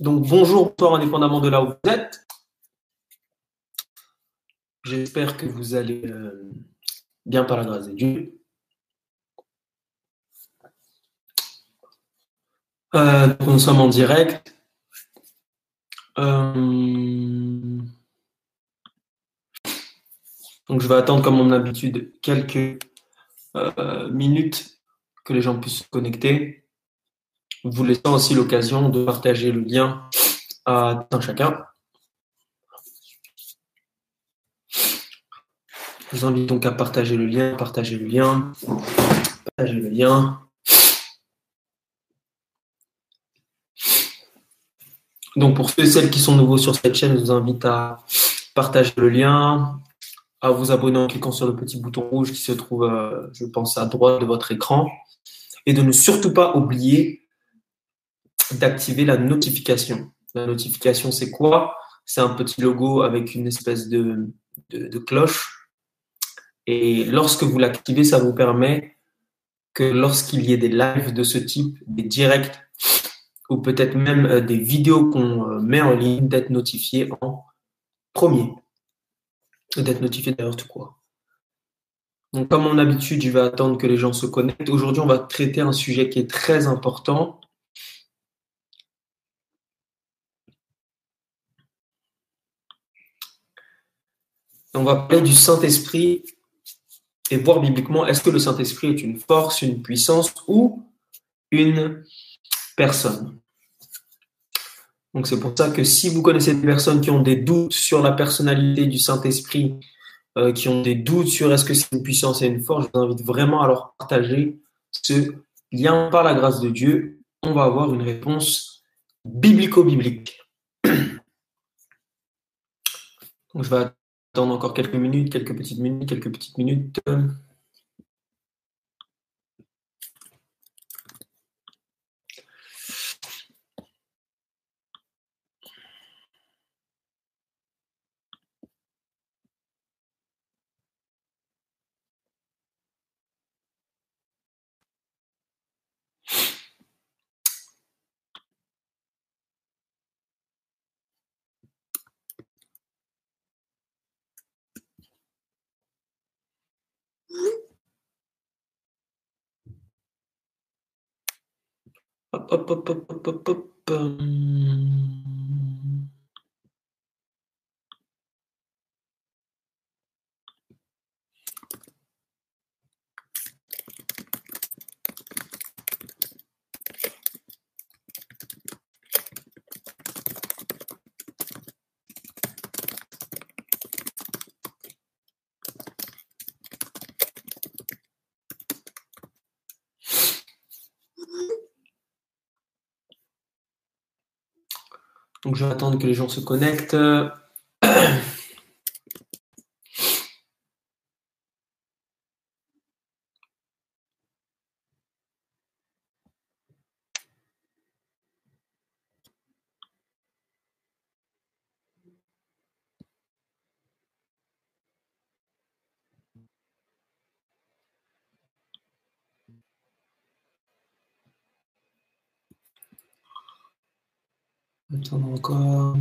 Donc bonjour, bonsoir, indépendamment de là où vous êtes. J'espère que vous allez euh, bien par la grâce de Dieu. Euh, nous sommes en direct. Euh, donc je vais attendre comme mon habitude quelques minutes que les gens puissent se connecter vous laissant aussi l'occasion de partager le lien à chacun. Je vous invite donc à partager le lien, partager le lien, partager le lien. Donc pour ceux et celles qui sont nouveaux sur cette chaîne, je vous invite à partager le lien, à vous abonner en cliquant sur le petit bouton rouge qui se trouve, euh, je pense, à droite de votre écran, et de ne surtout pas oublier d'activer la notification. La notification, c'est quoi? C'est un petit logo avec une espèce de, cloche. Et lorsque vous l'activez, ça vous permet que lorsqu'il y ait des lives de ce type, des directs, ou peut-être même euh, des vidéos qu'on euh, met en ligne, d'être notifié en premier. D'être notifié d'ailleurs tout quoi. Donc, comme mon habitude, je vais attendre que les gens se connectent. Aujourd'hui, on va traiter un sujet qui est très important On va parler du Saint-Esprit et voir bibliquement est-ce que le Saint-Esprit est une force, une puissance ou une personne? Donc c'est pour ça que si vous connaissez des personnes qui ont des doutes sur la personnalité du Saint-Esprit, euh, qui ont des doutes sur est-ce que c'est une puissance et une force, je vous invite vraiment à leur partager ce lien par la grâce de Dieu. On va avoir une réponse biblico-biblique. Donc je vais attendre encore quelques minutes, quelques petites minutes, quelques petites minutes. Hop, hop, hop, hop, hop, hop, hop. Donc je vais attendre que les gens se connectent. Attends encore.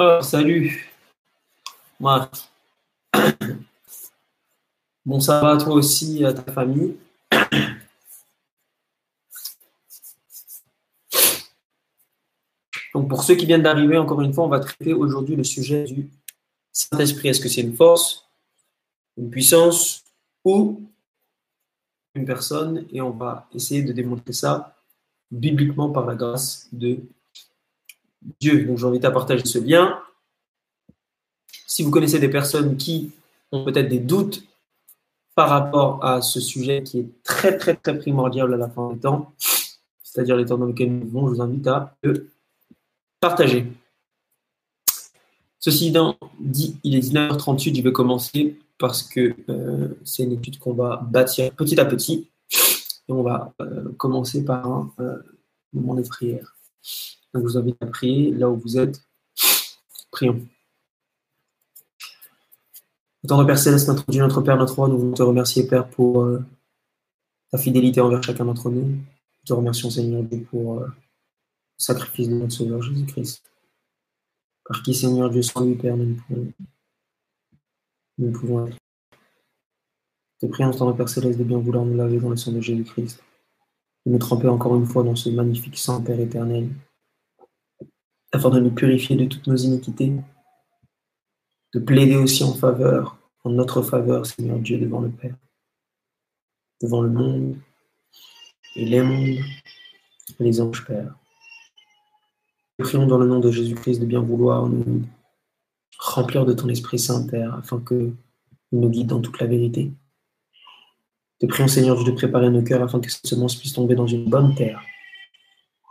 Oh, salut, Marc. Bon, ça va toi aussi, à ta famille? Donc pour ceux qui viennent d'arriver, encore une fois, on va traiter aujourd'hui le sujet du Saint-Esprit. Est-ce que c'est une force, une puissance ou une personne? Et on va essayer de démontrer ça bibliquement par la grâce de Dieu. Donc j'invite à partager ce lien. Si vous connaissez des personnes qui ont peut-être des doutes par rapport à ce sujet qui est très très très primordial à la fin des temps, c'est-à-dire les temps dans lesquels nous vivons, je vous invite à le partager. Ceci dit, il est 19h38, je vais commencer parce que euh, c'est une étude qu'on va bâtir petit à petit. Et on va euh, commencer par un euh, moment de prière. Je vous invite à prier là où vous êtes. Prions. De Père Céleste, notre Dieu, notre Père, notre Roi, nous voulons te remercier, Père, pour ta fidélité envers chacun d'entre nous. Nous te remercions, Seigneur Dieu, pour le sacrifice de notre Sauveur Jésus-Christ. Par qui, Seigneur Dieu, sans lui, Père, nous pouvons, nous pouvons être. Te prions, de Père Céleste, de bien vouloir nous laver dans le sang de Jésus-Christ, de nous tremper encore une fois dans ce magnifique sang, Père éternel, afin de nous purifier de toutes nos iniquités, de plaider aussi en faveur, en notre faveur, Seigneur Dieu, devant le Père, devant le monde et les mondes les anges, Père. Prions dans le nom de Jésus-Christ de bien vouloir nous remplir de ton Esprit Saint, Père, afin que il nous guide dans toute la vérité. Te prions, Seigneur, de préparer nos cœurs afin que cette semence puisse tomber dans une bonne terre,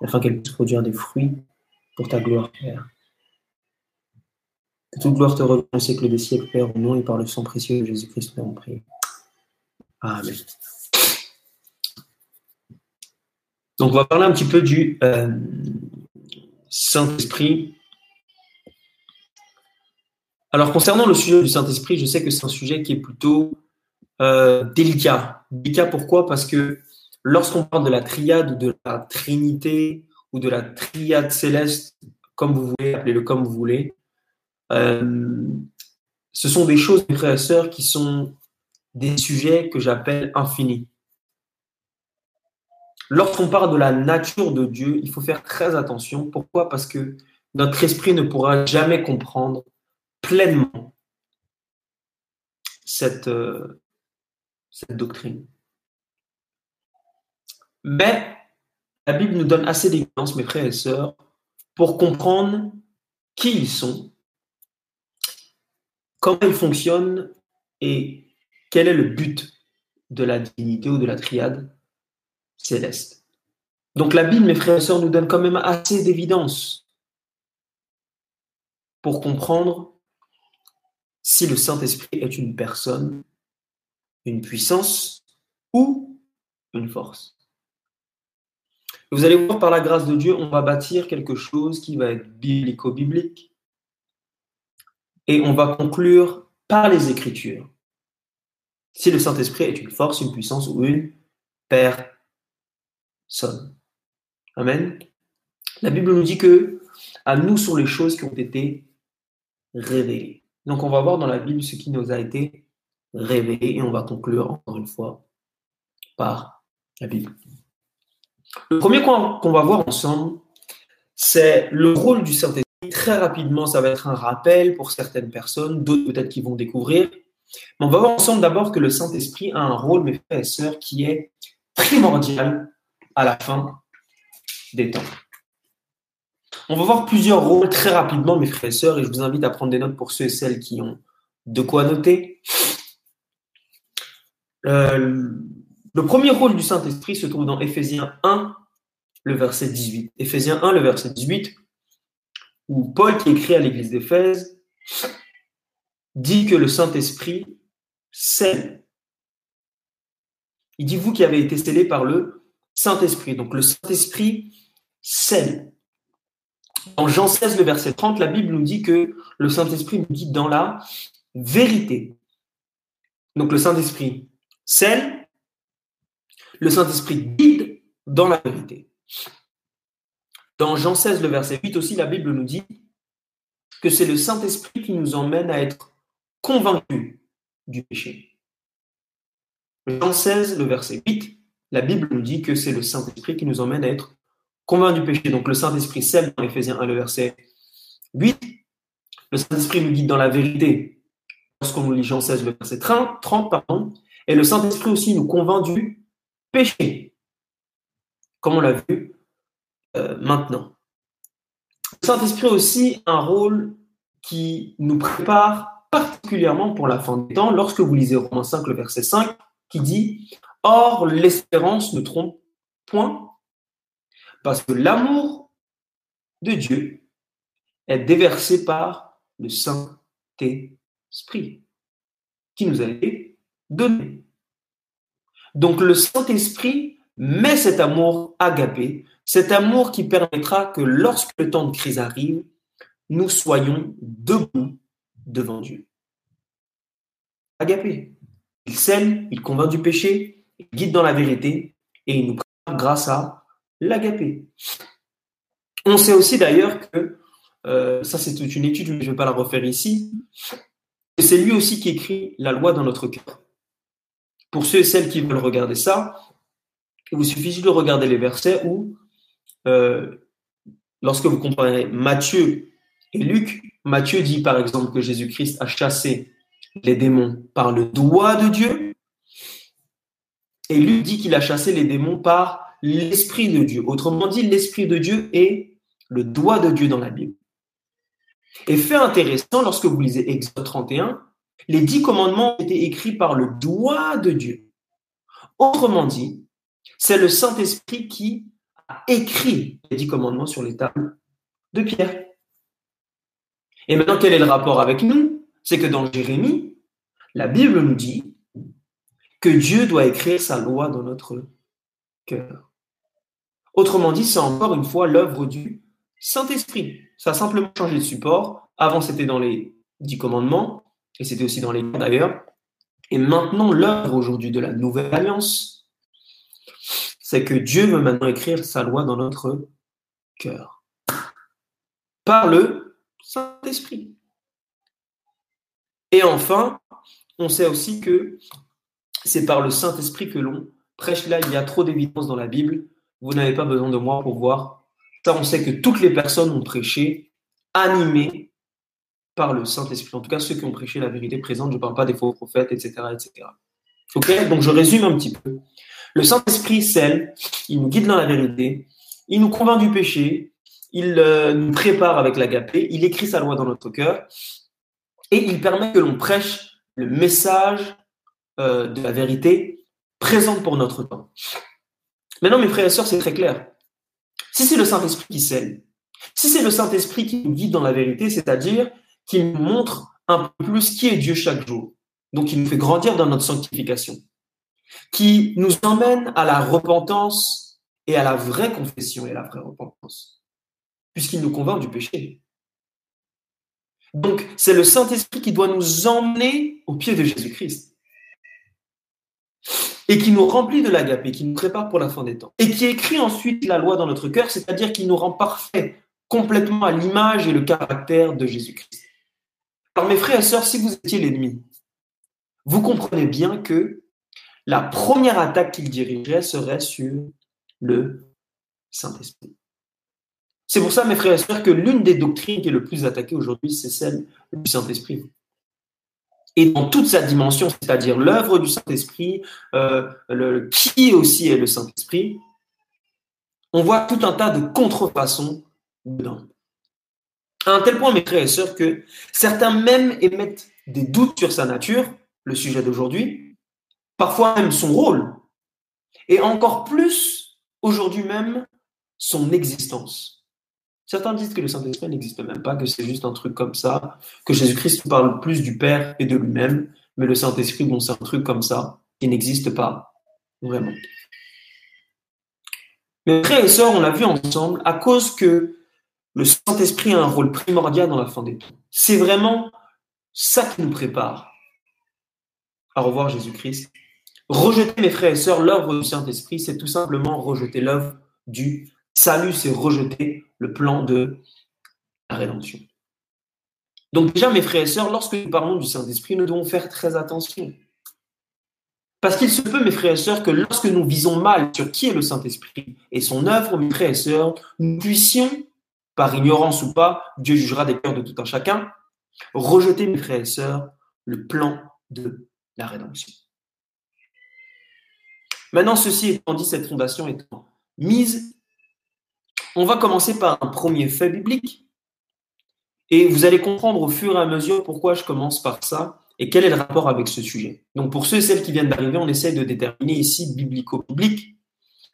afin qu'elle puisse produire des fruits pour ta gloire, Père. Que toute gloire te revienne au siècle des siècles, Père, au nom et par le sang précieux de Jésus-Christ, nous avons prié. Amen. Donc, on va parler un petit peu du, euh, Saint-Esprit. Alors, concernant le sujet du Saint-Esprit, je sais que c'est un sujet qui est plutôt euh, délicat. Délicat pourquoi? Parce que lorsqu'on parle de la triade de la trinité ou de la triade céleste, comme vous voulez, appelez-le comme vous voulez, euh, ce sont des choses, mes frères et sœurs, qui sont des sujets que j'appelle infinis. Lorsqu'on parle de la nature de Dieu, il faut faire très attention. Pourquoi? Parce que notre esprit ne pourra jamais comprendre pleinement cette, euh, cette doctrine. Mais la Bible nous donne assez d'évidence, mes frères et sœurs, pour comprendre qui ils sont, comment ils fonctionnent et quel est le but de la divinité ou de la triade céleste. Donc la Bible, mes frères et sœurs, nous donne quand même assez d'évidence pour comprendre si le Saint-Esprit est une personne, une puissance ou une force. Vous allez voir, par la grâce de Dieu, on va bâtir quelque chose qui va être biblico-biblique. Et on va conclure par les Écritures si le Saint-Esprit est une force, une puissance ou une Père sonne. Amen. La Bible nous dit que à nous sont les choses qui ont été révélées. Donc on va voir dans la Bible ce qui nous a été révélé et on va conclure encore une fois par la Bible. Le premier point qu'on va voir ensemble, c'est le rôle du Saint-Esprit. Très rapidement, ça va être un rappel pour certaines personnes, d'autres peut-être qui vont découvrir. Mais on va voir ensemble d'abord que le Saint-Esprit a un rôle, mes frères et sœurs, qui est primordial à la fin des temps. On va voir plusieurs rôles très rapidement, mes frères et sœurs, et je vous invite à prendre des notes pour ceux et celles qui ont de quoi noter. Euh, le premier rôle du Saint-Esprit se trouve dans Éphésiens 1, le verset 18. Éphésiens 1, le verset 18, où Paul, qui écrit à l'église d'Éphèse, dit que le Saint-Esprit scelle. Il dit, vous qui avez été scellés par le Saint-Esprit. Donc le Saint-Esprit scelle. Dans Jean 16, le verset 30, la Bible nous dit que le Saint-Esprit nous dit dans la vérité. Donc le Saint-Esprit scelle, le Saint-Esprit guide dans la vérité. Dans Jean 16, le verset 8 aussi, la Bible nous dit que c'est le Saint-Esprit qui nous emmène à être convaincus du péché. Jean 16, le verset 8, la Bible nous dit que c'est le Saint-Esprit qui nous emmène à être convainc du péché. Donc le Saint-Esprit scelle dans Ephésiens 1, le verset 8. Le Saint-Esprit nous guide dans la vérité. Lorsqu'on lit Jean 16, le verset 30, 30 pardon. Et le Saint-Esprit aussi nous convainc du péché. Comme on l'a vu euh, maintenant. Le Saint-Esprit aussi un rôle qui nous prépare particulièrement pour la fin des temps lorsque vous lisez Romains 5, le verset 5, qui dit Or, l'espérance ne trompe point, parce que l'amour de Dieu est déversé par le Saint-Esprit qui nous a été donné. Donc le Saint-Esprit met cet amour agapé, cet amour qui permettra que lorsque le temps de crise arrive, nous soyons debout devant Dieu. Agapé. Il sème, il convainc du péché, il guide dans la vérité et il nous prépare grâce à l'agapé. On sait aussi d'ailleurs que, euh, ça c'est une étude, mais je ne vais pas la refaire ici, c'est lui aussi qui écrit la loi dans notre cœur. Pour ceux et celles qui veulent regarder ça, il vous suffit de regarder les versets où, euh, lorsque vous comparez Matthieu et Luc, Matthieu dit par exemple que Jésus-Christ a chassé les démons par le doigt de Dieu, et Luc dit qu'il a chassé les démons par l'Esprit de Dieu. Autrement dit, l'Esprit de Dieu est le doigt de Dieu dans la Bible. Et fait intéressant, lorsque vous lisez Exode 31, les dix commandements ont été écrits par le doigt de Dieu. Autrement dit, c'est le Saint-Esprit qui a écrit les dix commandements sur les tables de pierre. Et maintenant, quel est le rapport avec nous? C'est que dans Jérémie, la Bible nous dit que Dieu doit écrire sa loi dans notre cœur. Autrement dit, c'est encore une fois l'œuvre du Saint-Esprit. Ça a simplement changé de support. Avant, c'était dans les dix commandements, et c'était aussi dans les d'ailleurs. Et maintenant, l'œuvre aujourd'hui de la nouvelle alliance, c'est que Dieu veut maintenant écrire sa loi dans notre cœur. Par le Saint-Esprit. Et enfin, on sait aussi que c'est par le Saint-Esprit que l'on prêche là. Il y a trop d'évidence dans la Bible. Vous n'avez pas besoin de moi pour voir. Ça, on sait que toutes les personnes ont prêché animées par le Saint-Esprit. En tout cas, ceux qui ont prêché la vérité présente. Je ne parle pas des faux prophètes, etc. etc. Ok? Donc, je résume un petit peu. Le Saint-Esprit scelle, il nous guide dans la vérité, il nous convainc du péché, il euh, nous prépare avec l'agapé, il écrit sa loi dans notre cœur et il permet que l'on prêche le message euh, de la vérité présente pour notre temps. Maintenant, mes frères et sœurs, c'est très clair. Si c'est le Saint-Esprit qui scelle, si c'est le Saint-Esprit qui nous guide dans la vérité, c'est-à-dire qui nous montre un peu plus qui est Dieu chaque jour, donc qui nous fait grandir dans notre sanctification, qui nous emmène à la repentance et à la vraie confession et à la vraie repentance, puisqu'il nous convainc du péché. Donc, c'est le Saint-Esprit qui doit nous emmener au pied de Jésus-Christ et qui nous remplit de l'agapé, qui nous prépare pour la fin des temps, et qui écrit ensuite la loi dans notre cœur, c'est-à-dire qui nous rend parfait, complètement à l'image et le caractère de Jésus-Christ. Alors mes frères et sœurs, si vous étiez l'ennemi, vous comprenez bien que la première attaque qu'il dirigeait serait sur le Saint-Esprit. C'est pour ça, mes frères et sœurs, que l'une des doctrines qui est le plus attaquée aujourd'hui, c'est celle du Saint-Esprit et dans toute sa dimension, c'est-à-dire l'œuvre du Saint-Esprit, euh, qui aussi est le Saint-Esprit, on voit tout un tas de contrefaçons dedans. À un tel point, mes frères et sœurs, que certains même émettent des doutes sur sa nature, le sujet d'aujourd'hui, parfois même son rôle, et encore plus aujourd'hui même son existence. Certains disent que le Saint-Esprit n'existe même pas, que c'est juste un truc comme ça, que Jésus-Christ parle plus du Père et de lui-même, mais le Saint-Esprit, bon, c'est un truc comme ça, qui n'existe pas vraiment. Mes frères et sœurs, on l'a vu ensemble, à cause que le Saint-Esprit a un rôle primordial dans la fin des temps. C'est vraiment ça qui nous prépare à revoir Jésus-Christ. Rejeter, mes frères et sœurs, l'œuvre du Saint-Esprit, c'est tout simplement rejeter l'œuvre du salut, c'est rejeter le plan de la rédemption. Donc déjà, mes frères et sœurs, lorsque nous parlons du Saint-Esprit, nous devons faire très attention. Parce qu'il se peut, mes frères et sœurs, que lorsque nous visons mal sur qui est le Saint-Esprit et son œuvre, mes frères et sœurs, nous puissions, par ignorance ou pas, Dieu jugera des cœurs de tout un chacun, rejeter, mes frères et sœurs, le plan de la rédemption. Maintenant, ceci étant dit, cette fondation étant mise, on va commencer par un premier fait biblique. Et vous allez comprendre au fur et à mesure pourquoi je commence par ça et quel est le rapport avec ce sujet. Donc pour ceux et celles qui viennent d'arriver, on essaie de déterminer ici, biblico-biblique,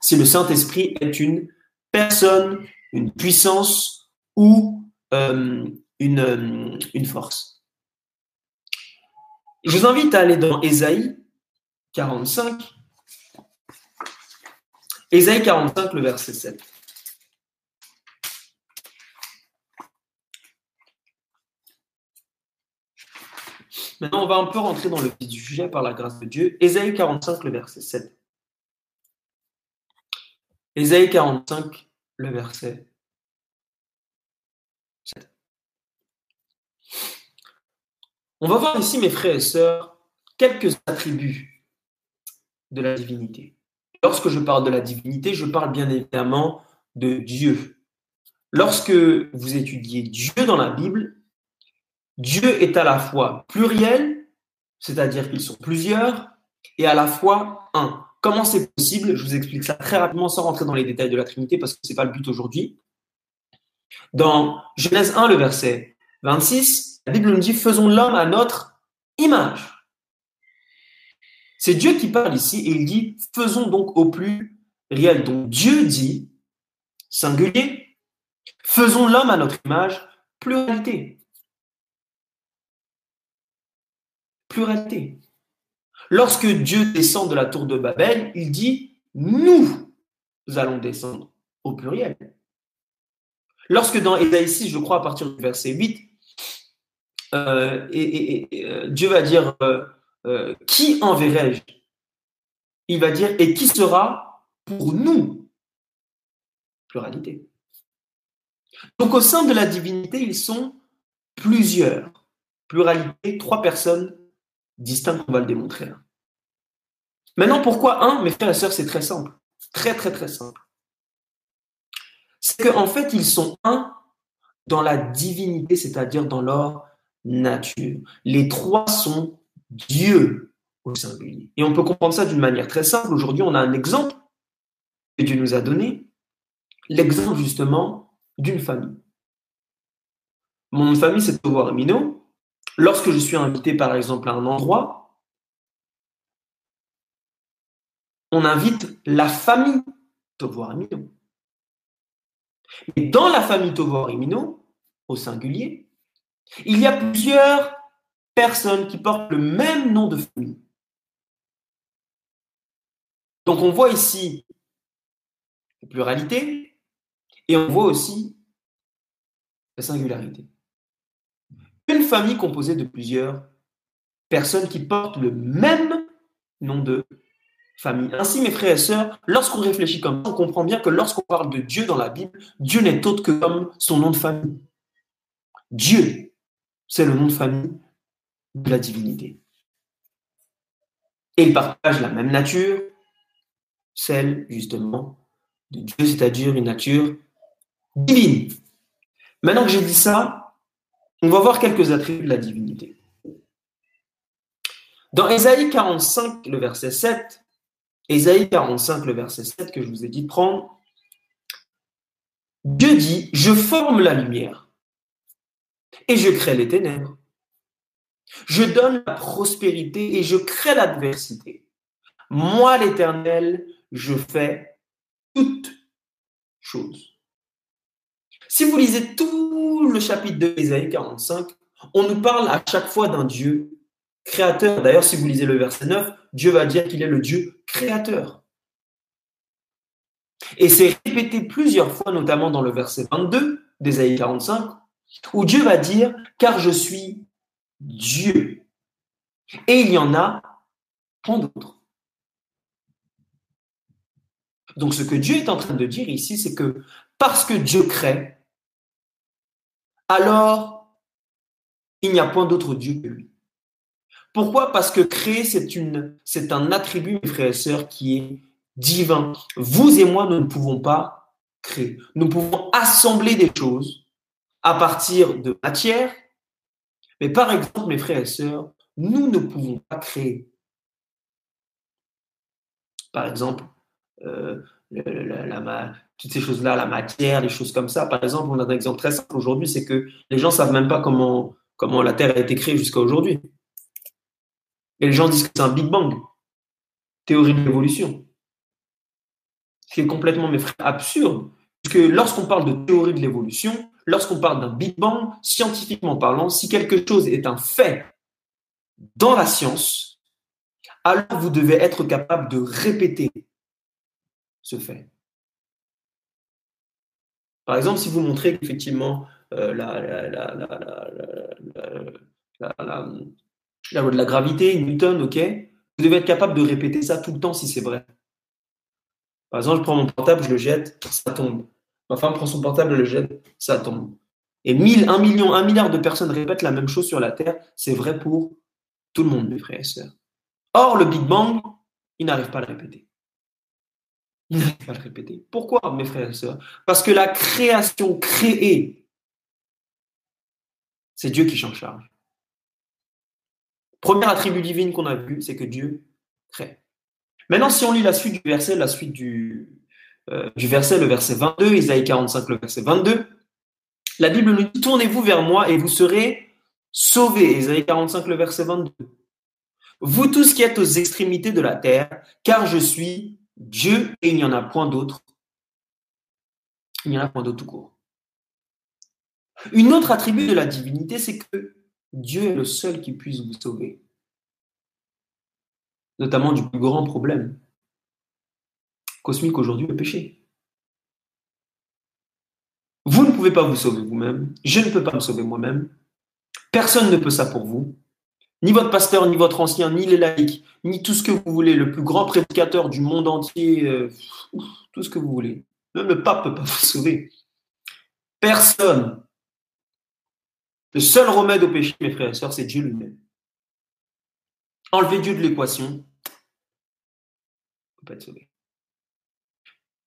si le Saint-Esprit est une personne, une puissance ou euh, une, euh, une force. Je vous invite à aller dans Ésaïe 45. Ésaïe 45, le verset 7. Maintenant, on va un peu rentrer dans le vif du sujet par la grâce de Dieu. Ésaïe 45, le verset 7. Ésaïe 45, le verset 7. On va voir ici, mes frères et sœurs, quelques attributs de la divinité. Lorsque je parle de la divinité, je parle bien évidemment de Dieu. Lorsque vous étudiez Dieu dans la Bible, Dieu est à la fois pluriel, c'est-à-dire qu'ils sont plusieurs, et à la fois un. Comment c'est possible? Je vous explique ça très rapidement sans rentrer dans les détails de la Trinité parce que ce n'est pas le but aujourd'hui. Dans Genèse 1, le verset 26, la Bible nous dit Faisons l'homme à notre image. C'est Dieu qui parle ici et il dit Faisons donc au plus réel. Donc Dieu dit, singulier, faisons l'homme à notre image, pluralité. pluralité. Lorsque Dieu descend de la tour de Babel, il dit nous allons descendre au pluriel. Lorsque dans Ésaïe 6, je crois à partir du verset 8, euh, euh, Dieu va dire euh, Qui enverrai-je? Il va dire Et qui sera pour nous? Pluralité. Donc au sein de la divinité, ils sont plusieurs. Pluralité, trois personnes distinct, on va le démontrer là. Maintenant, pourquoi un Mes frères et sœurs, c'est très simple. Très, très, très simple. C'est qu'en fait, ils sont un dans la divinité, c'est-à-dire dans leur nature. Les trois sont Dieu au singulier. Et on peut comprendre ça d'une manière très simple. Aujourd'hui, on a un exemple que Dieu nous a donné, l'exemple justement d'une famille. Mon famille, c'est Tovar Mino. Lorsque je suis invité, par exemple, à un endroit, on invite la famille Tovoir Mino. Et dans la famille Tovoir Mino, au singulier, il y a plusieurs personnes qui portent le même nom de famille. Donc on voit ici la pluralité et on voit aussi la singularité une famille composée de plusieurs personnes qui portent le même nom de famille. Ainsi, mes frères et sœurs, lorsqu'on réfléchit comme ça, on comprend bien que lorsqu'on parle de Dieu dans la Bible, Dieu n'est autre que comme son nom de famille. Dieu, c'est le nom de famille de la divinité. Et il partage la même nature, celle justement de Dieu, c'est-à-dire une nature divine. Maintenant que j'ai dit ça, on va voir quelques attributs de la divinité. Dans Ésaïe 45, le verset 7, Ésaïe 45, le verset 7 que je vous ai dit de prendre, Dieu dit, je forme la lumière et je crée les ténèbres. Je donne la prospérité et je crée l'adversité. Moi, l'Éternel, je fais toutes choses. Si vous lisez tout le chapitre de Ésaïe 45, on nous parle à chaque fois d'un Dieu D'ailleurs, si vous lisez le verset 9, Dieu va dire qu'il est le Dieu créateur. Et c'est répété plusieurs fois, notamment dans le verset 22 d'Ésaïe 45, où Dieu va dire, car je suis Dieu. Et il y en a tant d'autres. Donc ce que Dieu est en train de dire ici, c'est que parce que Dieu crée, alors il n'y a point d'autre Dieu que lui. Pourquoi? Parce que créer, c'est, une, c'est un attribut, mes frères et sœurs, qui est divin. Vous et moi, nous ne pouvons pas créer. Nous pouvons assembler des choses à partir de matière. Mais par exemple, mes frères et sœurs, nous ne pouvons pas créer. Par exemple, euh, la, toutes ces choses-là, la matière, les choses comme ça. Par exemple, on a un exemple très simple aujourd'hui, c'est que les gens ne savent même pas comment, comment la Terre a été créée jusqu'à aujourd'hui. Et les gens disent que c'est un Big Bang, théorie de l'évolution. Ce qui est complètement, mes frères, absurde. Parce que lorsqu'on parle de théorie de l'évolution, lorsqu'on parle d'un Big Bang, scientifiquement parlant, si quelque chose est un fait dans la science, alors vous devez être capable de répéter ce fait. Par exemple, si vous montrez qu'effectivement la, loi de la gravité, Newton, ok, vous devez être capable de répéter ça tout le temps si c'est vrai. Par exemple, je prends mon portable, je le jette, ça tombe. Ma femme prend son portable, le jette, ça tombe. Et mille, un million, un milliard de personnes répètent la même chose sur la Terre. C'est vrai pour tout le monde, mes frères et sœurs. Or, le Big Bang, il n'arrive pas à le répéter. Il n'arrive pas à le répéter. Pourquoi, mes frères et sœurs? Parce que la création créée, c'est Dieu qui s'en charge. Premier attribut divin qu'on a vu, c'est que Dieu crée. Maintenant, si on lit la suite du verset, la suite du, euh, verset, le verset 22, Isaïe 45, le verset 22, la Bible nous dit Tournez-vous vers moi et vous serez sauvés. Isaïe 45, le verset 22. Vous tous qui êtes aux extrémités de la terre, car je suis Dieu et il n'y en a point d'autre. Il n'y en a point d'autre tout court. Une autre attribut de la divinité, c'est que Dieu est le seul qui puisse vous sauver. Notamment du plus grand problème cosmique aujourd'hui, le péché. Vous ne pouvez pas vous sauver vous-même. Je ne peux pas me sauver moi-même. Personne ne peut ça pour vous. Ni votre pasteur, ni votre ancien, ni les laïcs, ni tout ce que vous voulez, le plus grand prédicateur du monde entier, euh, tout ce que vous voulez. Même le pape ne peut pas vous sauver. Personne. Le seul remède au péché, mes frères et sœurs, c'est Dieu lui-même. Enlevez Dieu de l'équation, ne peut pas être sauvé.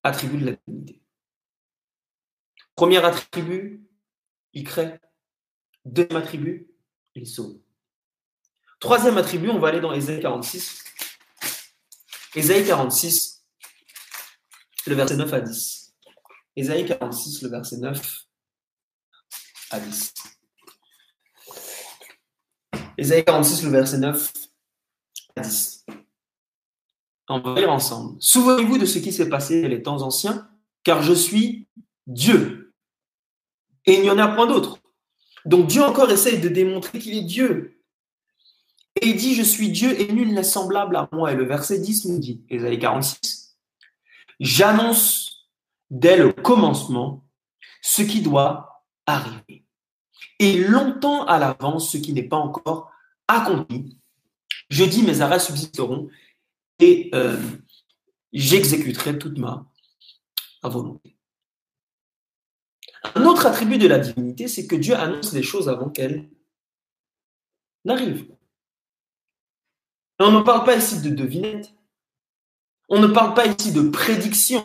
Attribut de la divinité. Premier attribut, il crée. Deuxième attribut, il sauve. Troisième attribut, on va aller dans Ésaïe 46. Ésaïe 46, le verset 9 à 10. Ésaïe 46, le verset 9 à 10. Ésaïe 46, le verset 9 à 10. On va lire ensemble. Souvenez-vous de ce qui s'est passé les temps anciens, car je suis Dieu. Et il n'y en a point d'autre. Donc Dieu encore essaye de démontrer qu'il est Dieu. Et il dit, je suis Dieu et nul n'est semblable à moi. Et le verset 10 nous dit, Ésaïe 46, j'annonce dès le commencement ce qui doit arriver. Et longtemps à l'avance ce qui n'est pas encore accompli. Je dis, mes arrêts subsisteront et euh, j'exécuterai toute ma, volonté. Un autre attribut de la divinité, c'est que Dieu annonce les choses avant qu'elles n'arrivent. On ne parle pas ici de devinette. On ne parle pas ici de prédiction.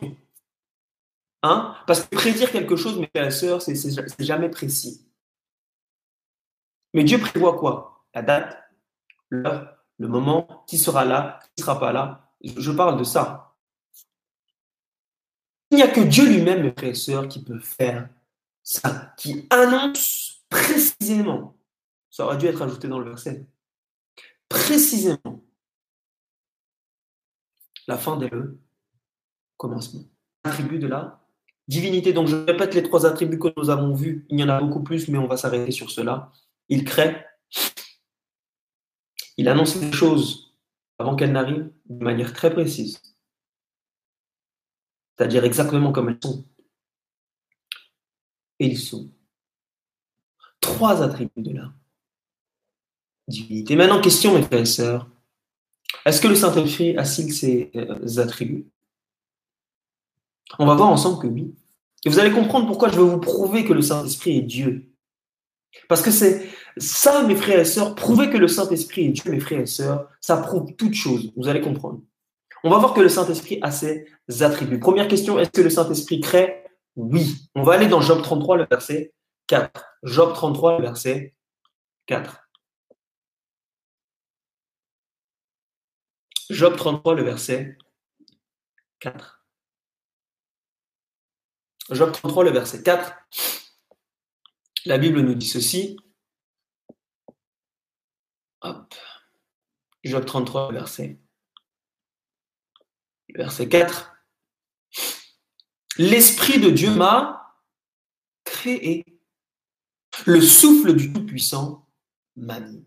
Hein? Parce que prédire quelque chose, mes frères et sœurs, c'est jamais précis. Mais Dieu prévoit quoi? La date, l'heure, le moment, qui sera là, qui ne sera pas là. Je parle de ça. Il n'y a que Dieu lui-même, mes frères et sœurs, qui peut faire ça, qui annonce précisément. Ça aurait dû être ajouté dans le verset précisément la fin dès le commencement. Attribut de la divinité. Donc je répète les trois attributs que nous avons vus. Il y en a beaucoup plus, mais on va s'arrêter sur cela. Il crée. Il annonce les choses avant qu'elles n'arrivent de manière très précise. C'est-à-dire exactement comme elles sont. Et ils sont. Trois attributs de la divinité. Maintenant, question, mes frères et sœurs. Est-ce que le Saint-Esprit a-t-il ces euh, attributs? On va voir ensemble que oui. Et vous allez comprendre pourquoi je veux vous prouver que le Saint-Esprit est Dieu. Parce que c'est Ça, mes frères et sœurs, prouver que le Saint-Esprit est Dieu, mes frères et sœurs, ça prouve toute chose. Vous allez comprendre. On va voir que le Saint-Esprit a ses attributs. Première question, est-ce que le Saint-Esprit crée? Oui. On va aller dans Job 33, le verset 4. Job 33, le verset 4. Job 33, le verset 4. Job 33, le verset 4. La Bible nous dit ceci. Hop. Job 33, verset, verset 4. L'Esprit de Dieu m'a créé. Le souffle du Tout-Puissant m'anime.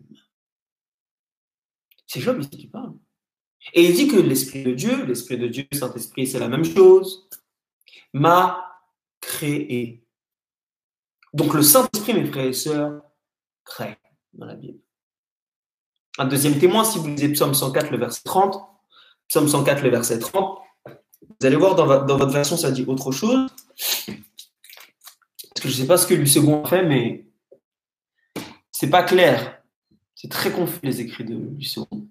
C'est Job ici qui parle. Et il dit que l'Esprit de Dieu, l'Esprit de Dieu, Saint-Esprit, c'est la même chose, m'a créé. Donc le Saint-Esprit, mes frères et sœurs, crée dans la Bible. Un deuxième témoin, si vous lisez Psaume 104, le verset 30, Psaume 104, le verset 30, vous allez voir dans, votre version, ça dit autre chose. Parce que je ne sais pas ce que lui fait, mais c'est pas clair. C'est très confus les écrits de second.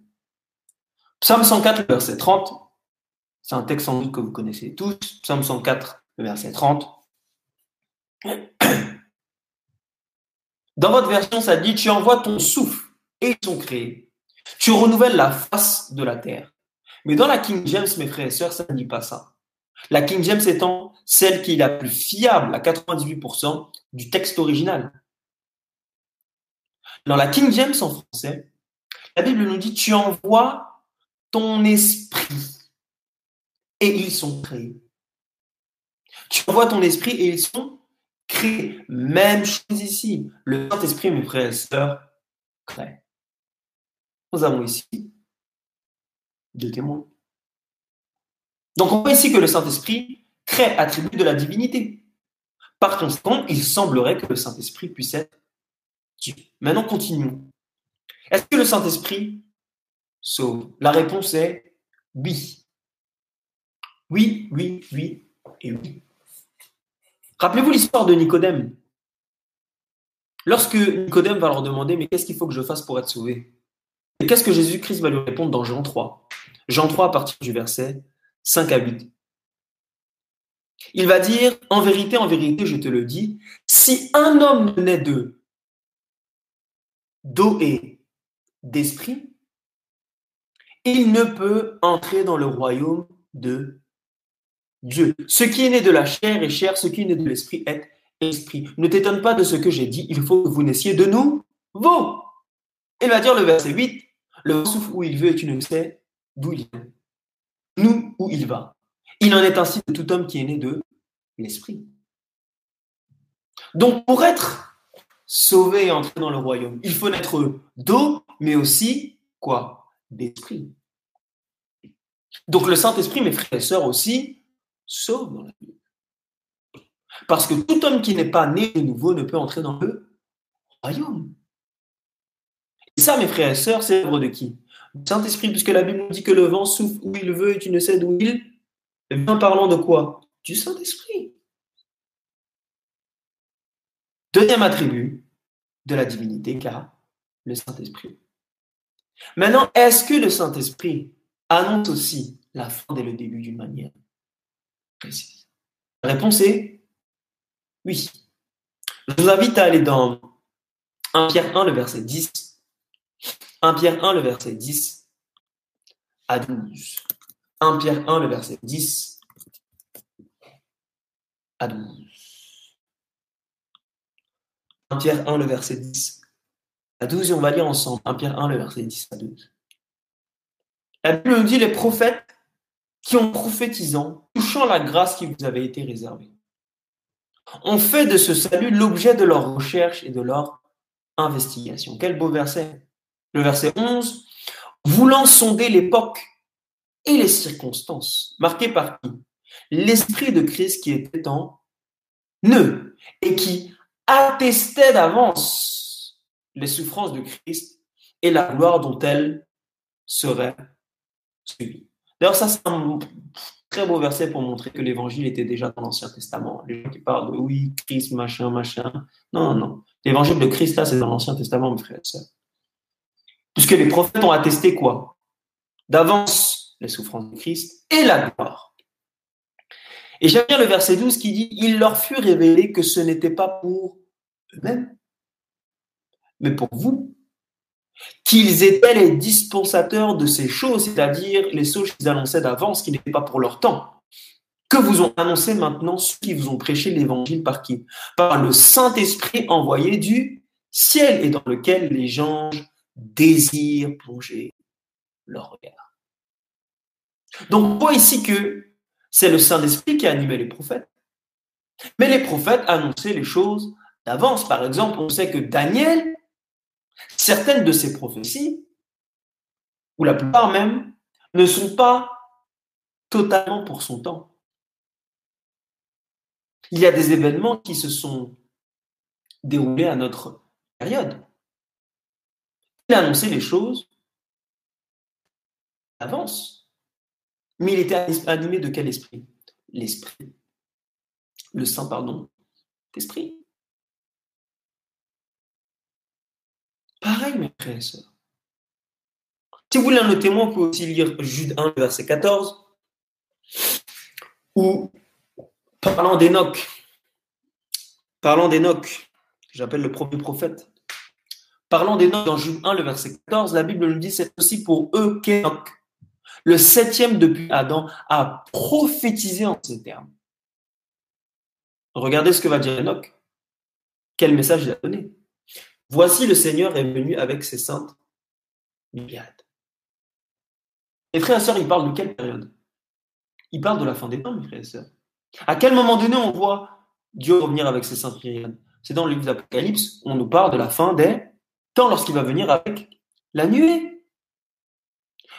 Psaume 104, le verset 30, c'est un texte sans doute que vous connaissez tous. Psaume 104, le verset 30. Dans votre version, ça dit Tu envoies ton souffle et ils sont créés. Tu renouvelles la face de la terre. Mais dans la King James, mes frères et sœurs, ça ne dit pas ça. La King James étant celle qui est la plus fiable à 98% du texte original. Dans la King James en français, la Bible nous dit Tu envoies ton esprit et ils sont créés. Tu envoies ton esprit et ils sont créés. Même chose ici. Le Saint-Esprit, mes frères et sœurs, crée. Nous avons ici deux témoins. Donc on voit ici que le Saint-Esprit crée attribut de la divinité. Par conséquent, il semblerait que le Saint-Esprit puisse être Dieu. Maintenant, continuons. Est-ce que le Saint-Esprit sauve? La réponse est oui. Oui, oui, oui et oui. Rappelez-vous l'histoire de Nicodème. Lorsque Nicodème va leur demander, mais qu'est-ce qu'il faut que je fasse pour être sauvé? Et qu'est-ce que Jésus-Christ va lui répondre dans Jean 3 Jean 3 à partir du verset 5 à 8. Il va dire, en vérité, en vérité, je te le dis, si un homme naît de d'eau et d'esprit, il ne peut entrer dans le royaume de Dieu. Ce qui est né de la chair est chair, ce qui est né de l'esprit est esprit. Ne t'étonne pas de ce que j'ai dit, il faut que vous naissiez de nous, vous. Il va dire le verset 8, le souffle où il veut et tu ne sais d'où il vient. Nous, où il va. Il en est ainsi de tout homme qui est né de l'esprit. Donc pour être sauvé et entrer dans le royaume, il faut naître d'eau, mais aussi quoi? D'esprit. Donc le Saint-Esprit, mes frères et sœurs aussi, sauve dans la vie. Parce que tout homme qui n'est pas né de nouveau ne peut entrer dans le royaume. Et ça, mes frères et sœurs, c'est l'œuvre de qui? Du Saint-Esprit, puisque la Bible nous dit que le vent souffle où il veut et tu ne sais d'où il vient. Parlant de quoi? Du Saint-Esprit. Deuxième attribut de la divinité, car le Saint-Esprit. Maintenant, est-ce que le Saint-Esprit annonce aussi la fin dès le début d'une manière la réponse est oui. Je vous invite à aller dans 1 Pierre 1, le verset 10. 1 Pierre 1, le verset 10 à 12. 1 Pierre 1, le verset 10 à 12. 1 Pierre 1, le verset 10 à 12, et on va lire ensemble. 1 Pierre 1, le verset 10 à 12. La Bible nous dit les prophètes qui ont prophétisant, touchant la grâce qui vous avait été réservée, ont fait de ce salut l'objet de leur recherche et de leur investigation. Quel beau verset. Le verset 11, voulant sonder l'époque et les circonstances, marquées par qui? L'Esprit de Christ qui était en eux et qui attestait d'avance les souffrances de Christ et la gloire dont elles seraient suivies. D'ailleurs, ça, c'est un très beau verset pour montrer que l'évangile était déjà dans l'Ancien Testament. Les gens qui parlent de oui, Christ, machin, machin. Non, non, non. L'évangile de Christ, là, c'est dans l'Ancien Testament, mes frères et sœurs. Puisque les prophètes ont attesté quoi? D'avance, les souffrances de Christ et la gloire. Et j'aime bien le verset 12 qui dit Il leur fut révélé que ce n'était pas pour eux-mêmes, mais pour vous, qu'ils étaient les dispensateurs de ces choses, c'est-à-dire les choses qu'ils annonçaient d'avance, qui n'étaient pas pour leur temps. Que vous ont annoncé maintenant ceux qui vous ont prêché l'évangile par qui? Par le Saint-Esprit envoyé du ciel et dans lequel les gens désirent plonger leur regard. Donc on voit ici que c'est le Saint-Esprit qui animait les prophètes. Mais les prophètes annonçaient les choses d'avance. Par exemple, on sait que Daniel, certaines de ses prophéties, ou la plupart même, ne sont pas totalement pour son temps. Il y a des événements qui se sont déroulés à notre période. Il a annoncé les choses d'avance. Mais il était animé de quel esprit? L'esprit. Le Saint, pardon, l'esprit. Pareil, mes frères et sœurs. Si vous voulez un témoin, vous pouvez aussi lire Jude 1, verset 14, où Parlant d'Enoch, parlant d'Enoch, j'appelle le premier prophète. Parlant d'Enoch dans Jude 1, le verset 14, la Bible nous dit c'est aussi pour eux qu'Enoch, le septième depuis Adam, a prophétisé en ces termes. Regardez ce que va dire Enoch. Quel message il a donné. Voici le Seigneur est venu avec ses saintes myriades. Et frères et sœurs, il parle de quelle période? Il parle de la fin des temps, mes frères et sœurs. À quel moment donné on voit Dieu revenir avec ses saintes myriades? C'est dans le livre d'Apocalypse, on nous parle de la fin des temps lorsqu'il va venir avec la nuée.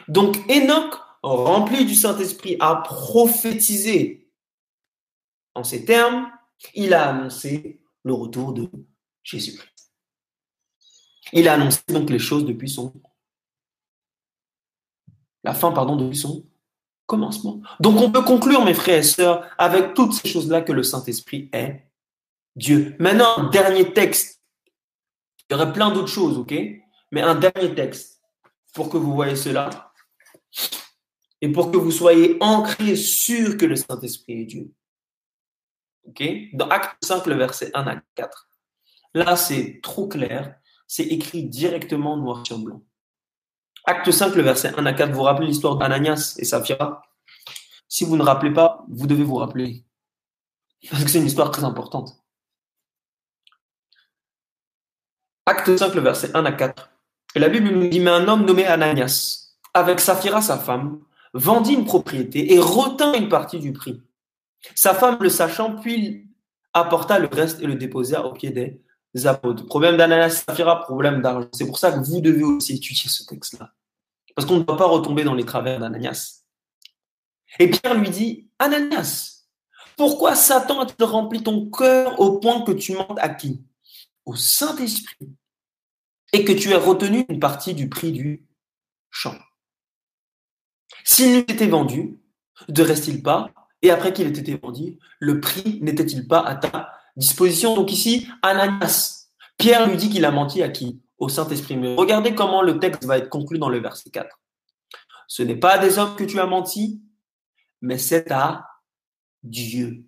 Donc Enoch, rempli du Saint-Esprit, a prophétisé en ces termes, il a annoncé le retour de Jésus-Christ. Il a annoncé donc les choses depuis son la fin pardon depuis son commencement. Donc on peut conclure, mes frères et sœurs, avec toutes ces choses-là que le Saint-Esprit est Dieu. Maintenant, dernier texte. Il y aurait plein d'autres choses, ok? Mais un dernier texte pour que vous voyez cela et pour que vous soyez ancrés sur que le Saint-Esprit est Dieu. Ok? Dans Acte 5, le verset 1 à 4. Là, c'est trop clair. C'est écrit directement noir sur blanc. Acte 5, le verset 1 à 4, vous, vous rappelez l'histoire d'Ananias et Saphira? Si vous ne rappelez pas, vous devez vous rappeler. Parce que c'est une histoire très importante. Acte 5, le verset 1 à 4. Et la Bible nous dit, mais un homme nommé Ananias, avec Saphira sa femme, vendit une propriété et retint une partie du prix. Sa femme le sachant, puis apporta le reste et le déposa au pied des Problème d'ananas Saphira, problème d'argent. C'est pour ça que vous devez aussi étudier ce texte-là. Parce qu'on ne doit pas retomber dans les travers d'Ananias. Et Pierre lui dit, Ananias, pourquoi Satan a-t-il rempli ton cœur au point que tu mentes à qui? Au Saint-Esprit. Et que tu aies retenu une partie du prix du champ. S'il n'eût été vendu, ne reste-t-il pas Et après qu'il ait été vendu, le prix n'était-il pas à ta disposition? Donc ici, Ananias, Pierre lui dit qu'il a menti à qui? Au Saint-Esprit. Mais regardez comment le texte va être conclu dans le verset 4. Ce n'est pas à des hommes que tu as menti, mais c'est à Dieu.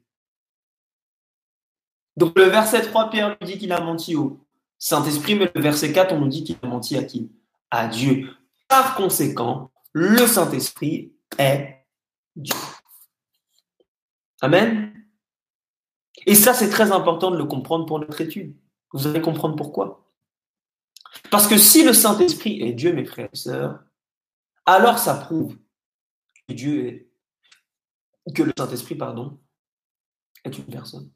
Donc le verset 3, Pierre lui dit qu'il a menti au Saint-Esprit, mais le verset 4, on nous dit qu'il a menti à qui? À Dieu. Par conséquent, le Saint-Esprit est Dieu. Amen. Et ça, c'est très important de le comprendre pour notre étude. Vous allez comprendre pourquoi. Parce que si le Saint-Esprit est Dieu, mes frères et sœurs, alors ça prouve que Dieu est, que le Saint-Esprit, pardon, est une personne.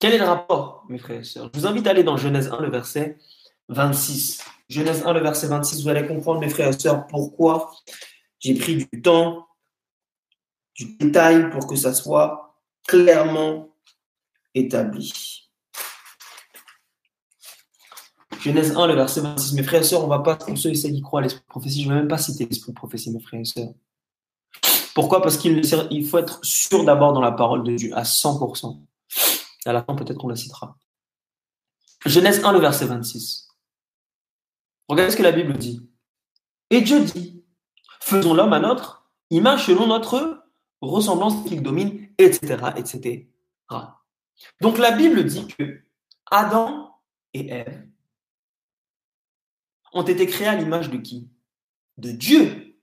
Quel est le rapport, mes frères et sœurs? Je vous invite à aller dans Genèse 1, le verset 26. Genèse 1, le verset 26, vous allez comprendre, mes frères et sœurs, pourquoi j'ai pris du temps, du détail pour que ça soit clairement établi. Genèse 1, le verset 26. Mes frères et sœurs, on ne va pas, pour ceux et celles qui croient à l'esprit de prophétie, je ne vais même pas citer l'esprit de prophétie, mes frères et sœurs. Pourquoi? Parce qu'il faut être sûr d'abord dans la parole de Dieu, à 100%. À la fin, peut-être qu'on la citera. Genèse 1, le verset 26. Regardez ce que la Bible dit. Et Dieu dit, faisons l'homme à notre image selon notre ressemblance qu'il domine, etc., etc. Donc la Bible dit que Adam et Ève ont été créés à l'image de qui? De Dieu.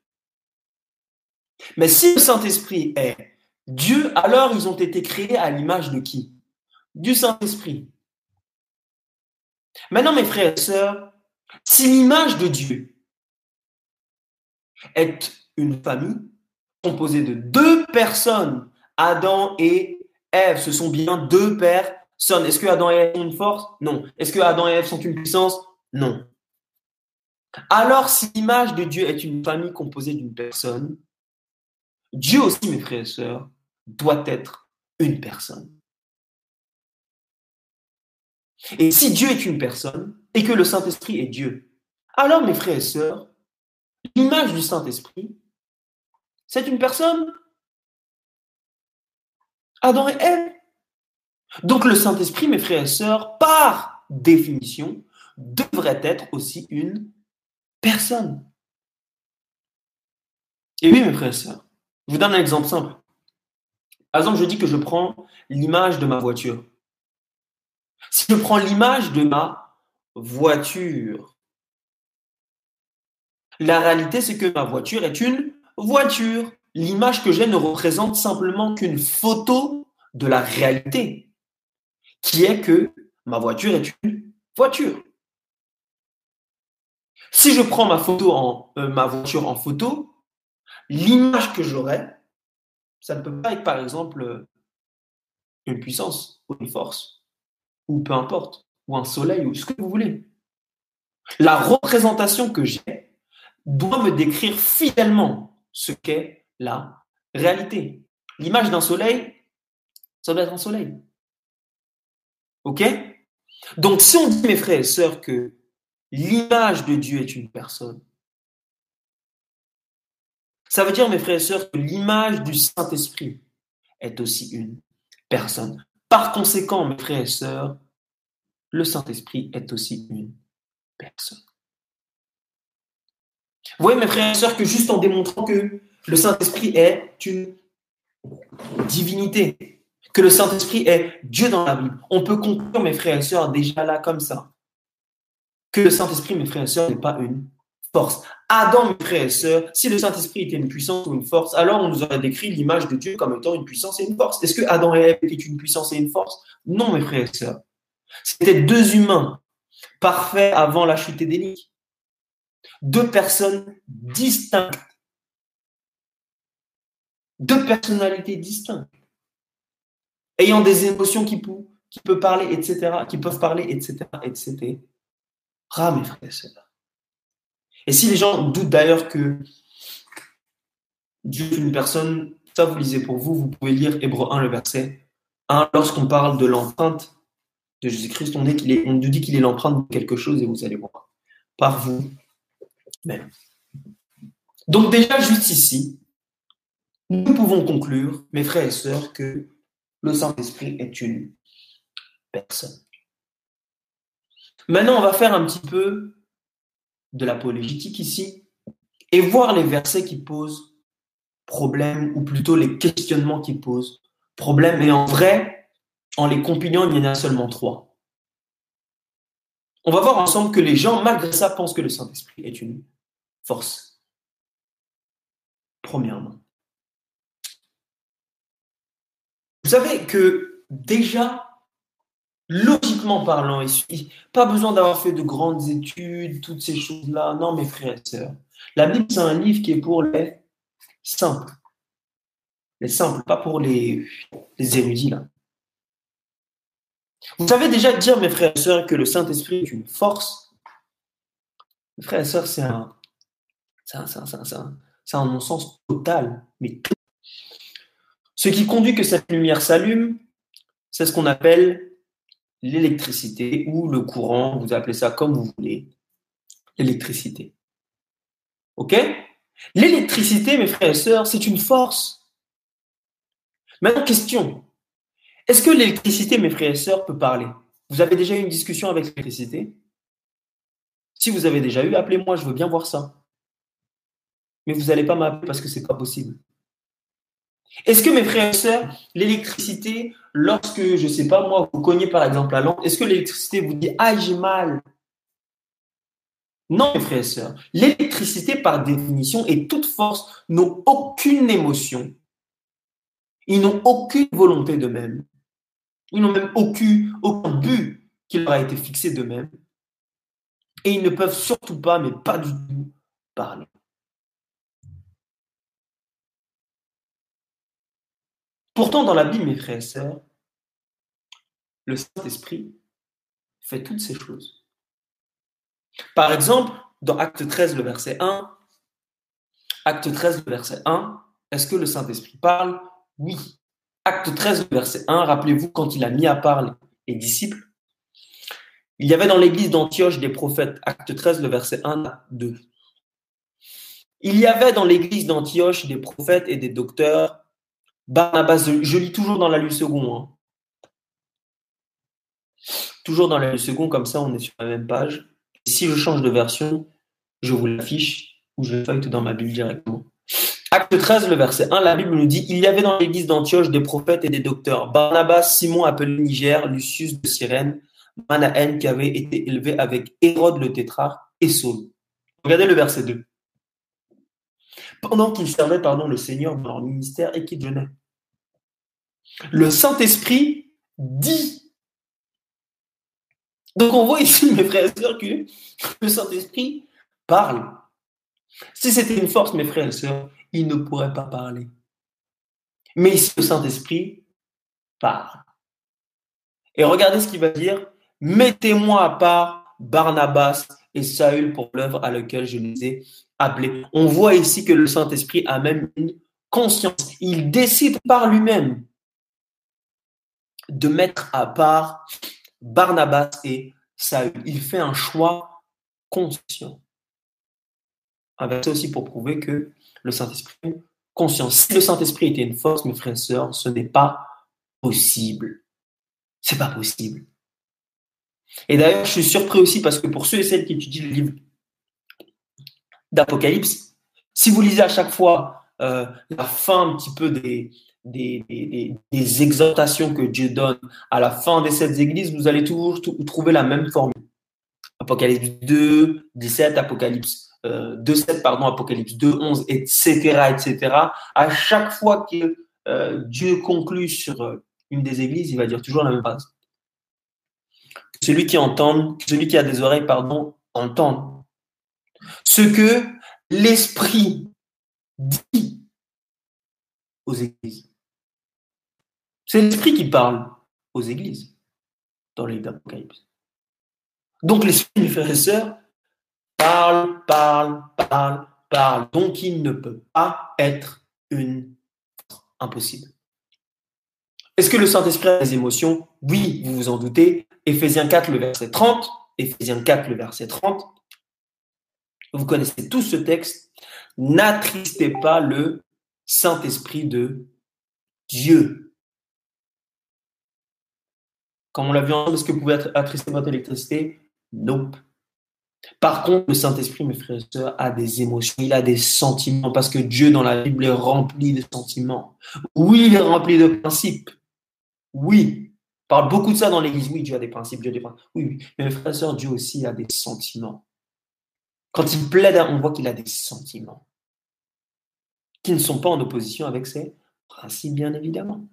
Mais si le Saint-Esprit est Dieu, alors ils ont été créés à l'image de qui? Du Saint-Esprit. Maintenant, mes frères et sœurs, si l'image de Dieu est une famille composée de deux personnes, Adam et Ève, ce sont bien deux personnes. Est-ce que Adam et Ève sont une force? Non. Est-ce que Adam et Ève sont une puissance? Non. Alors, si l'image de Dieu est une famille composée d'une personne, Dieu aussi, mes frères et sœurs, doit être une personne. Et si Dieu est une personne et que le Saint-Esprit est Dieu, alors mes frères et sœurs, l'image du Saint-Esprit, c'est une personne. Adam et Ève. Donc le Saint-Esprit, mes frères et sœurs, par définition, devrait être aussi une personne. Et oui, mes frères et sœurs, je vous donne un exemple simple. Par exemple, je dis que je prends l'image de ma voiture. Si je prends l'image de ma voiture, la réalité, c'est que ma voiture est une voiture. L'image que j'ai ne représente simplement qu'une photo de la réalité, qui est que ma voiture est une voiture. Si je prends ma photo en euh, voiture en photo, l'image que j'aurai, ça ne peut pas être par exemple une puissance ou une force, ou peu importe, ou un soleil, ou ce que vous voulez. La représentation que j'ai doit me décrire fidèlement ce qu'est la réalité. L'image d'un soleil, ça doit être un soleil. OK? Donc si on dit, mes frères et sœurs, que l'image de Dieu est une personne, ça veut dire, mes frères et sœurs, que l'image du Saint-Esprit est aussi une personne. Par conséquent, mes frères et sœurs, le Saint-Esprit est aussi une personne. Vous voyez, mes frères et sœurs, que juste en démontrant que le Saint-Esprit est une divinité, que le Saint-Esprit est Dieu dans la Bible, on peut conclure, mes frères et sœurs, déjà là comme ça, que le Saint-Esprit, mes frères et sœurs, n'est pas une force. Adam, mes frères et sœurs, si le Saint-Esprit était une puissance ou une force, alors on nous aurait décrit l'image de Dieu comme étant une puissance et une force. Est-ce que Adam et Ève étaient une puissance et une force? Non, mes frères et sœurs. C'était deux humains parfaits avant la chute édénique. Deux personnes distinctes. Deux personnalités distinctes. Ayant des émotions qui, qui peuvent parler, etc., qui peuvent parler, etc., etc. Ah, mes frères et sœurs. Et si les gens doutent d'ailleurs que Dieu est une personne, ça vous lisez pour vous, vous pouvez lire Hébreu 1, le verset 1. Lorsqu'on parle de l'empreinte de Jésus-Christ, on, on nous dit qu'il est l'empreinte de quelque chose et vous allez voir. Par vous même. Donc déjà, juste ici, nous pouvons conclure, mes frères et sœurs, que le Saint-Esprit est une personne. Maintenant, on va faire un petit peu de l'apologétique ici et voir les versets qui posent problème, ou plutôt les questionnements qui posent problème. Et en vrai, en les compilant, il y en a seulement trois. On va voir ensemble que les gens, malgré ça, pensent que le Saint-Esprit est une force. Premièrement. Vous savez que déjà, logiquement parlant, pas besoin d'avoir fait de grandes études, toutes ces choses-là. Non, mes frères et sœurs. La Bible, c'est un livre qui est pour les simples. Les simples, pas pour les, érudits, là. Vous savez déjà dire, mes frères et sœurs, que le Saint-Esprit est une force? Mes frères et sœurs, c'est un, c'est un, un, un non-sens total. Mais ce qui conduit que cette lumière s'allume, c'est ce qu'on appelle l'électricité ou le courant, vous appelez ça comme vous voulez, l'électricité. OK? L'électricité, mes frères et sœurs, c'est une force. Maintenant, question. Est-ce que l'électricité, mes frères et sœurs, peut parler? Vous avez déjà eu une discussion avec l'électricité? Si vous avez déjà eu, appelez-moi, je veux bien voir ça. Mais vous n'allez pas m'appeler parce que ce n'est pas possible. Est-ce que mes frères et sœurs, l'électricité, lorsque, je ne sais pas moi, vous cognez par exemple la lampe, est-ce que l'électricité vous dit Ah, j'ai mal? Non, mes frères et sœurs. L'électricité, par définition, et toute force, n'ont aucune émotion. Ils n'ont aucune volonté d'eux-mêmes. Ils n'ont même aucun, aucun but qui leur a été fixé d'eux-mêmes. Et ils ne peuvent surtout pas, mais pas du tout, parler. Pourtant, dans la Bible, mes frères et sœurs, le Saint-Esprit fait toutes ces choses. Par exemple, dans Acte 13, le verset 1, Acte 13, le verset 1, est-ce que le Saint-Esprit parle? Oui. Acte 13, le verset 1, rappelez-vous quand il a mis à part les disciples, il y avait dans l'église d'Antioche des prophètes. Acte 13, le verset 1 à 2. Il y avait dans l'église d'Antioche des prophètes et des docteurs Barnabas, je lis toujours dans la Lue second. Hein. Toujours dans la Lue second, comme ça on est sur la même page. si je change de version, je vous l'affiche ou je feuille dans ma Bible directement. Acte 13, le verset 1, la Bible nous dit Il y avait dans l'église d'Antioche des prophètes et des docteurs. Barnabas, Simon appelé Niger, Lucius de Cyrène, Manahen qui avait été élevé avec Hérode le tétrarque et Saul. Regardez le verset 2 pendant qu'ils servaient pardon, le Seigneur dans leur ministère et qu'ils jeûnaient. Le Saint-Esprit dit. Donc on voit ici, mes frères et sœurs, que le Saint-Esprit parle. Si c'était une force, mes frères et sœurs, il ne pourrait pas parler. Mais ici, le Saint-Esprit parle. Et regardez ce qu'il va dire. Mettez-moi à part Barnabas Saül pour l'œuvre à laquelle je les ai appelés. On voit ici que le Saint-Esprit a même une conscience. Il décide par lui-même de mettre à part Barnabas et Saül. Il fait un choix conscient. Avec aussi pour prouver que le Saint-Esprit est conscient. Si le Saint-Esprit était une force, mes frères et sœurs, ce n'est pas possible. C'est pas possible. Et d'ailleurs, je suis surpris aussi parce que pour ceux et celles qui étudient le livre d'Apocalypse, si vous lisez à chaque fois euh, la fin un petit peu des, exhortations que Dieu donne à la fin des sept églises, vous allez toujours trouver la même formule. Apocalypse 2, 17, Apocalypse euh, 2, 7, pardon, Apocalypse 2, 11, etc., etc. À chaque fois que euh, Dieu conclut sur euh, une des églises, il va dire toujours la même phrase celui qui entend, celui qui a des oreilles, pardon. Ce que l'Esprit dit aux églises. C'est l'Esprit qui parle aux églises dans les d'Apocalypse. Donc l'Esprit, mes frères et sœurs, parle, parle, parle, parle. Donc il ne peut pas être une impossible. Est-ce que le Saint-Esprit a des émotions? Oui, vous vous en doutez. Éphésiens 4, le verset 30. Éphésiens 4, le verset 30. Vous connaissez tous ce texte. N'attristez pas le Saint-Esprit de Dieu. Comme on l'a vu ensemble, est-ce que vous pouvez attrister votre électricité? Non. Par contre, le Saint-Esprit, mes frères et sœurs, a des émotions, il a des sentiments, parce que Dieu, dans la Bible, est rempli de sentiments. Oui, il est rempli de principes. Oui, parle beaucoup de ça dans l'Église. Oui, Dieu a des principes, Dieu a des principes. Oui, oui. Mais mes frères et sœurs, Dieu aussi a des sentiments. Quand il plaide, on voit qu'il a des sentiments qui ne sont pas en opposition avec ses principes, bien évidemment.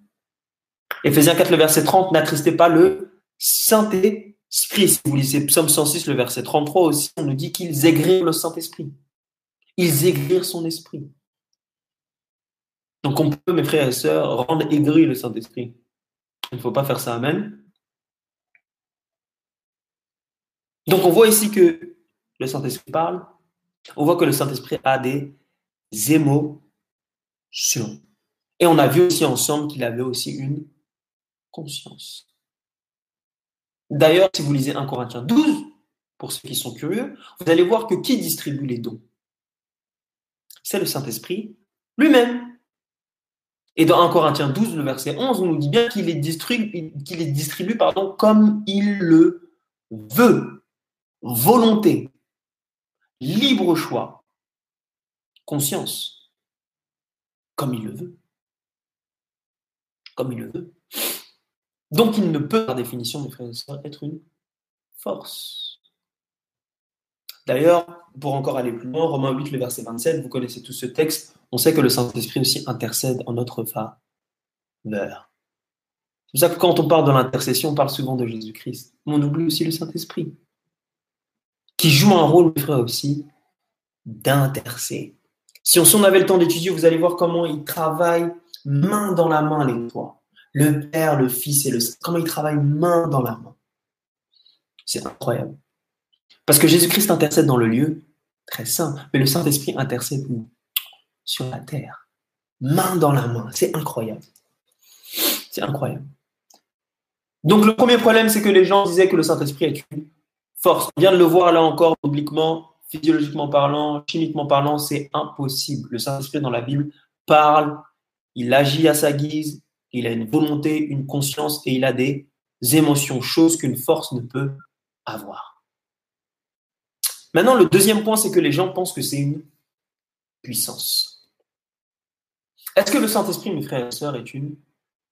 Éphésiens 4, le verset 30, n'attristez pas le Saint-Esprit. Si vous lisez Psaume 106, le verset 33 aussi, on nous dit qu'ils aigrirent le Saint-Esprit. Ils aigrirent son esprit. Donc on peut, mes frères et sœurs, rendre aigri le Saint-Esprit. Il ne faut pas faire ça, Amen. Donc on voit ici que le Saint-Esprit parle. On voit que le Saint-Esprit a des émotions. Et on a vu aussi ensemble qu'il avait aussi une conscience. D'ailleurs, si vous lisez 1 Corinthiens 12, pour ceux qui sont curieux, vous allez voir que qui distribue les dons? C'est le Saint-Esprit lui-même. Et dans 1 Corinthiens 12, le verset 11, on nous dit bien qu'il est distribué, qu'il est distribué pardon, comme il le veut. Volonté, libre choix, conscience, comme il le veut. Comme il le veut. Donc il ne peut, par définition, mes frères et sœurs, être une force. D'ailleurs, pour encore aller plus loin, Romains 8, le verset 27, vous connaissez tout ce texte, on sait que le Saint-Esprit aussi intercède en notre faveur. C'est pour ça que quand on parle de l'intercession, on parle souvent de Jésus-Christ. Mais on oublie aussi le Saint-Esprit, qui joue un rôle, mes frères, aussi, d'intercéder. Si on, avait le temps d'étudier, vous allez voir comment il travaille main dans la main les trois. Le Père, le Fils et le Saint. Comment ils travaillent main dans la main. C'est incroyable. Parce que Jésus-Christ intercède dans le lieu très saint, mais le Saint-Esprit intercède où? Sur la terre. Main dans la main. C'est incroyable. C'est incroyable. Donc le premier problème, c'est que les gens disaient que le Saint-Esprit est une force. On vient de le voir là encore, publiquement, physiologiquement parlant, chimiquement parlant, c'est impossible. Le Saint-Esprit dans la Bible parle, il agit à sa guise, il a une volonté, une conscience et il a des émotions, choses qu'une force ne peut avoir. Maintenant, le deuxième point, c'est que les gens pensent que c'est une puissance. Est-ce que le Saint-Esprit, mes frères et sœurs, est une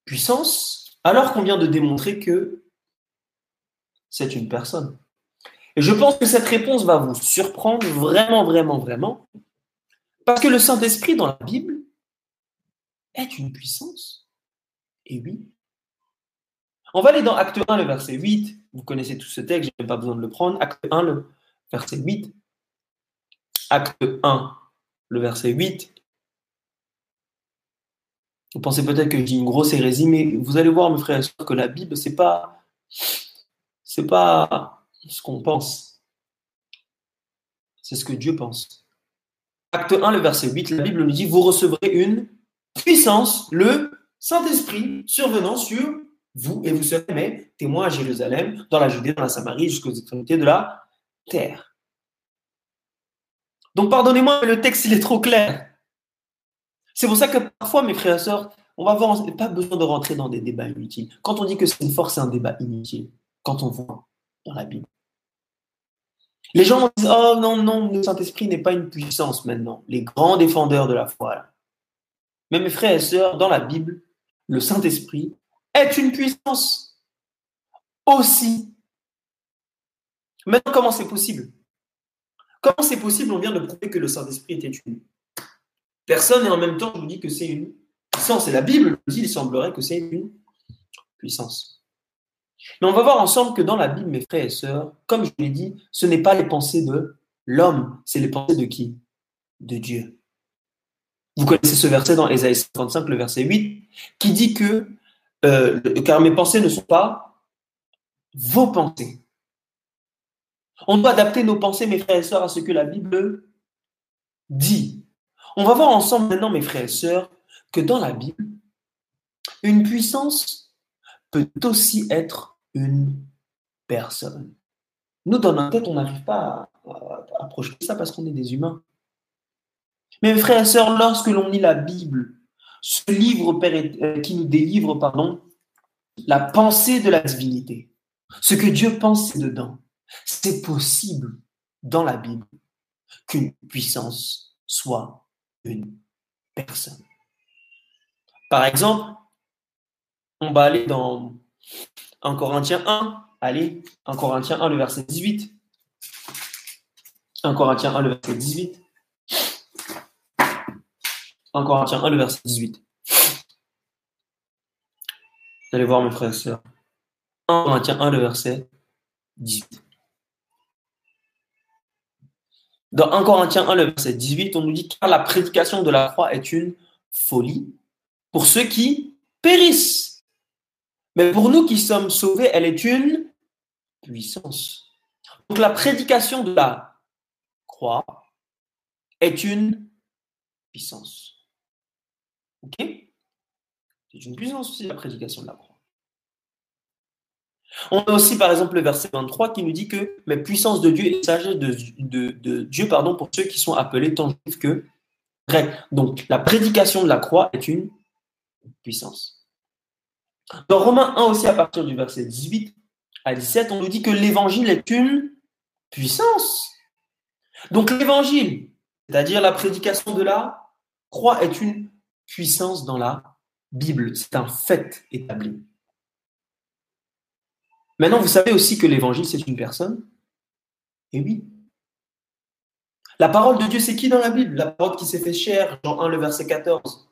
puissance alors qu'on vient de démontrer que c'est une personne? Et je pense que cette réponse va vous surprendre vraiment, vraiment, vraiment. Parce que le Saint-Esprit dans la Bible est une puissance. Et oui. On va aller dans Acte 1, le verset 8. Vous connaissez tout ce texte, je n'ai pas besoin de le prendre. Acte 1, le verset 8. Acte 1, le verset 8. Vous pensez peut-être que j'ai une grosse hérésie, mais vous allez voir, mes frères et sœurs, que la Bible, c'est pas, pas ce qu'on pense. C'est ce que Dieu pense. Acte 1, le verset 8, la Bible nous dit, vous recevrez une puissance, le Saint-Esprit, survenant sur vous, et vous serez mes témoins à Jérusalem, dans la Judée, dans la Samarie, jusqu'aux extrémités de la terre. Donc pardonnez-moi, mais le texte, il est trop clair. C'est pour ça que parfois, mes frères et sœurs, on va voir, pas besoin de rentrer dans des débats inutiles. Quand on dit que c'est une force, c'est un débat inutile. Quand on voit dans la Bible. Les gens disent Oh non, non, le Saint-Esprit n'est pas une puissance maintenant. Les grands défendeurs de la foi. Mais mes frères et sœurs, dans la Bible, le Saint-Esprit est une puissance aussi. Maintenant, comment c'est possible? Comment c'est possible? On vient de prouver que le Saint-Esprit était une personne et en même temps, je vous dis que c'est une puissance. Et la Bible dit il semblerait que c'est une puissance. Mais on va voir ensemble que dans la Bible, mes frères et sœurs, comme je l'ai dit, ce n'est pas les pensées de l'homme, c'est les pensées de qui? De Dieu. Vous connaissez ce verset dans Ésaïe 55, le verset 8, qui dit que euh, car mes pensées ne sont pas vos pensées. On doit adapter nos pensées, mes frères et sœurs, à ce que la Bible dit. On va voir ensemble maintenant, mes frères et sœurs, que dans la Bible, une puissance peut aussi être une personne. Nous, dans notre tête, on n'arrive pas à, projeter ça parce qu'on est des humains. Mais mes frères et sœurs, lorsque l'on lit la Bible, ce livre euh, qui nous délivre, pardon, la pensée de la divinité, ce que Dieu pense dedans, c'est possible dans la Bible qu'une puissance soit une personne. Par exemple, on va aller dans 1 Corinthiens 1, allez, 1 Corinthiens 1, le verset 18. 1 Corinthiens 1, le verset 18. 1 Corinthiens 1, le verset 18. Vous allez voir, mes frères et sœurs. 1 Corinthiens 1, le verset 18. Dans 1 Corinthiens 1, le verset 18, on nous dit car la prédication de la croix est une folie pour ceux qui périssent. Mais pour nous qui sommes sauvés, elle est une puissance. Donc la prédication de la croix est une puissance. Ok? C'est une puissance aussi la prédication de la croix. On a aussi par exemple le verset 23 qui nous dit que mais puissance de Dieu et sagesse de, Dieu pardon, pour ceux qui sont appelés tant juifs que grecs. Donc la prédication de la croix est une puissance. Dans Romains 1 aussi, à partir du verset 18 à 17, on nous dit que l'évangile est une puissance. Donc l'évangile, c'est-à-dire la prédication de la croix, est une puissance dans la Bible. C'est un fait établi. Maintenant, vous savez aussi que l'évangile, c'est une personne Et oui. La parole de Dieu, c'est qui dans la Bible? La parole qui s'est fait chair, Jean 1, le verset 14.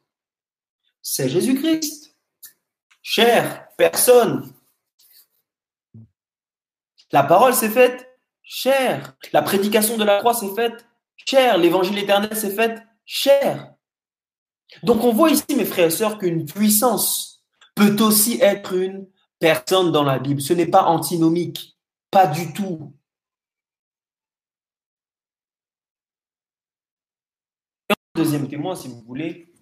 C'est Jésus-Christ. Cher, personne. La parole s'est faite chair. La prédication de la croix s'est faite chair. L'évangile éternel s'est fait chair. Donc on voit ici, mes frères et sœurs, qu'une puissance peut aussi être une personne dans la Bible. Ce n'est pas antinomique, pas du tout. deuxième témoin, si vous voulez,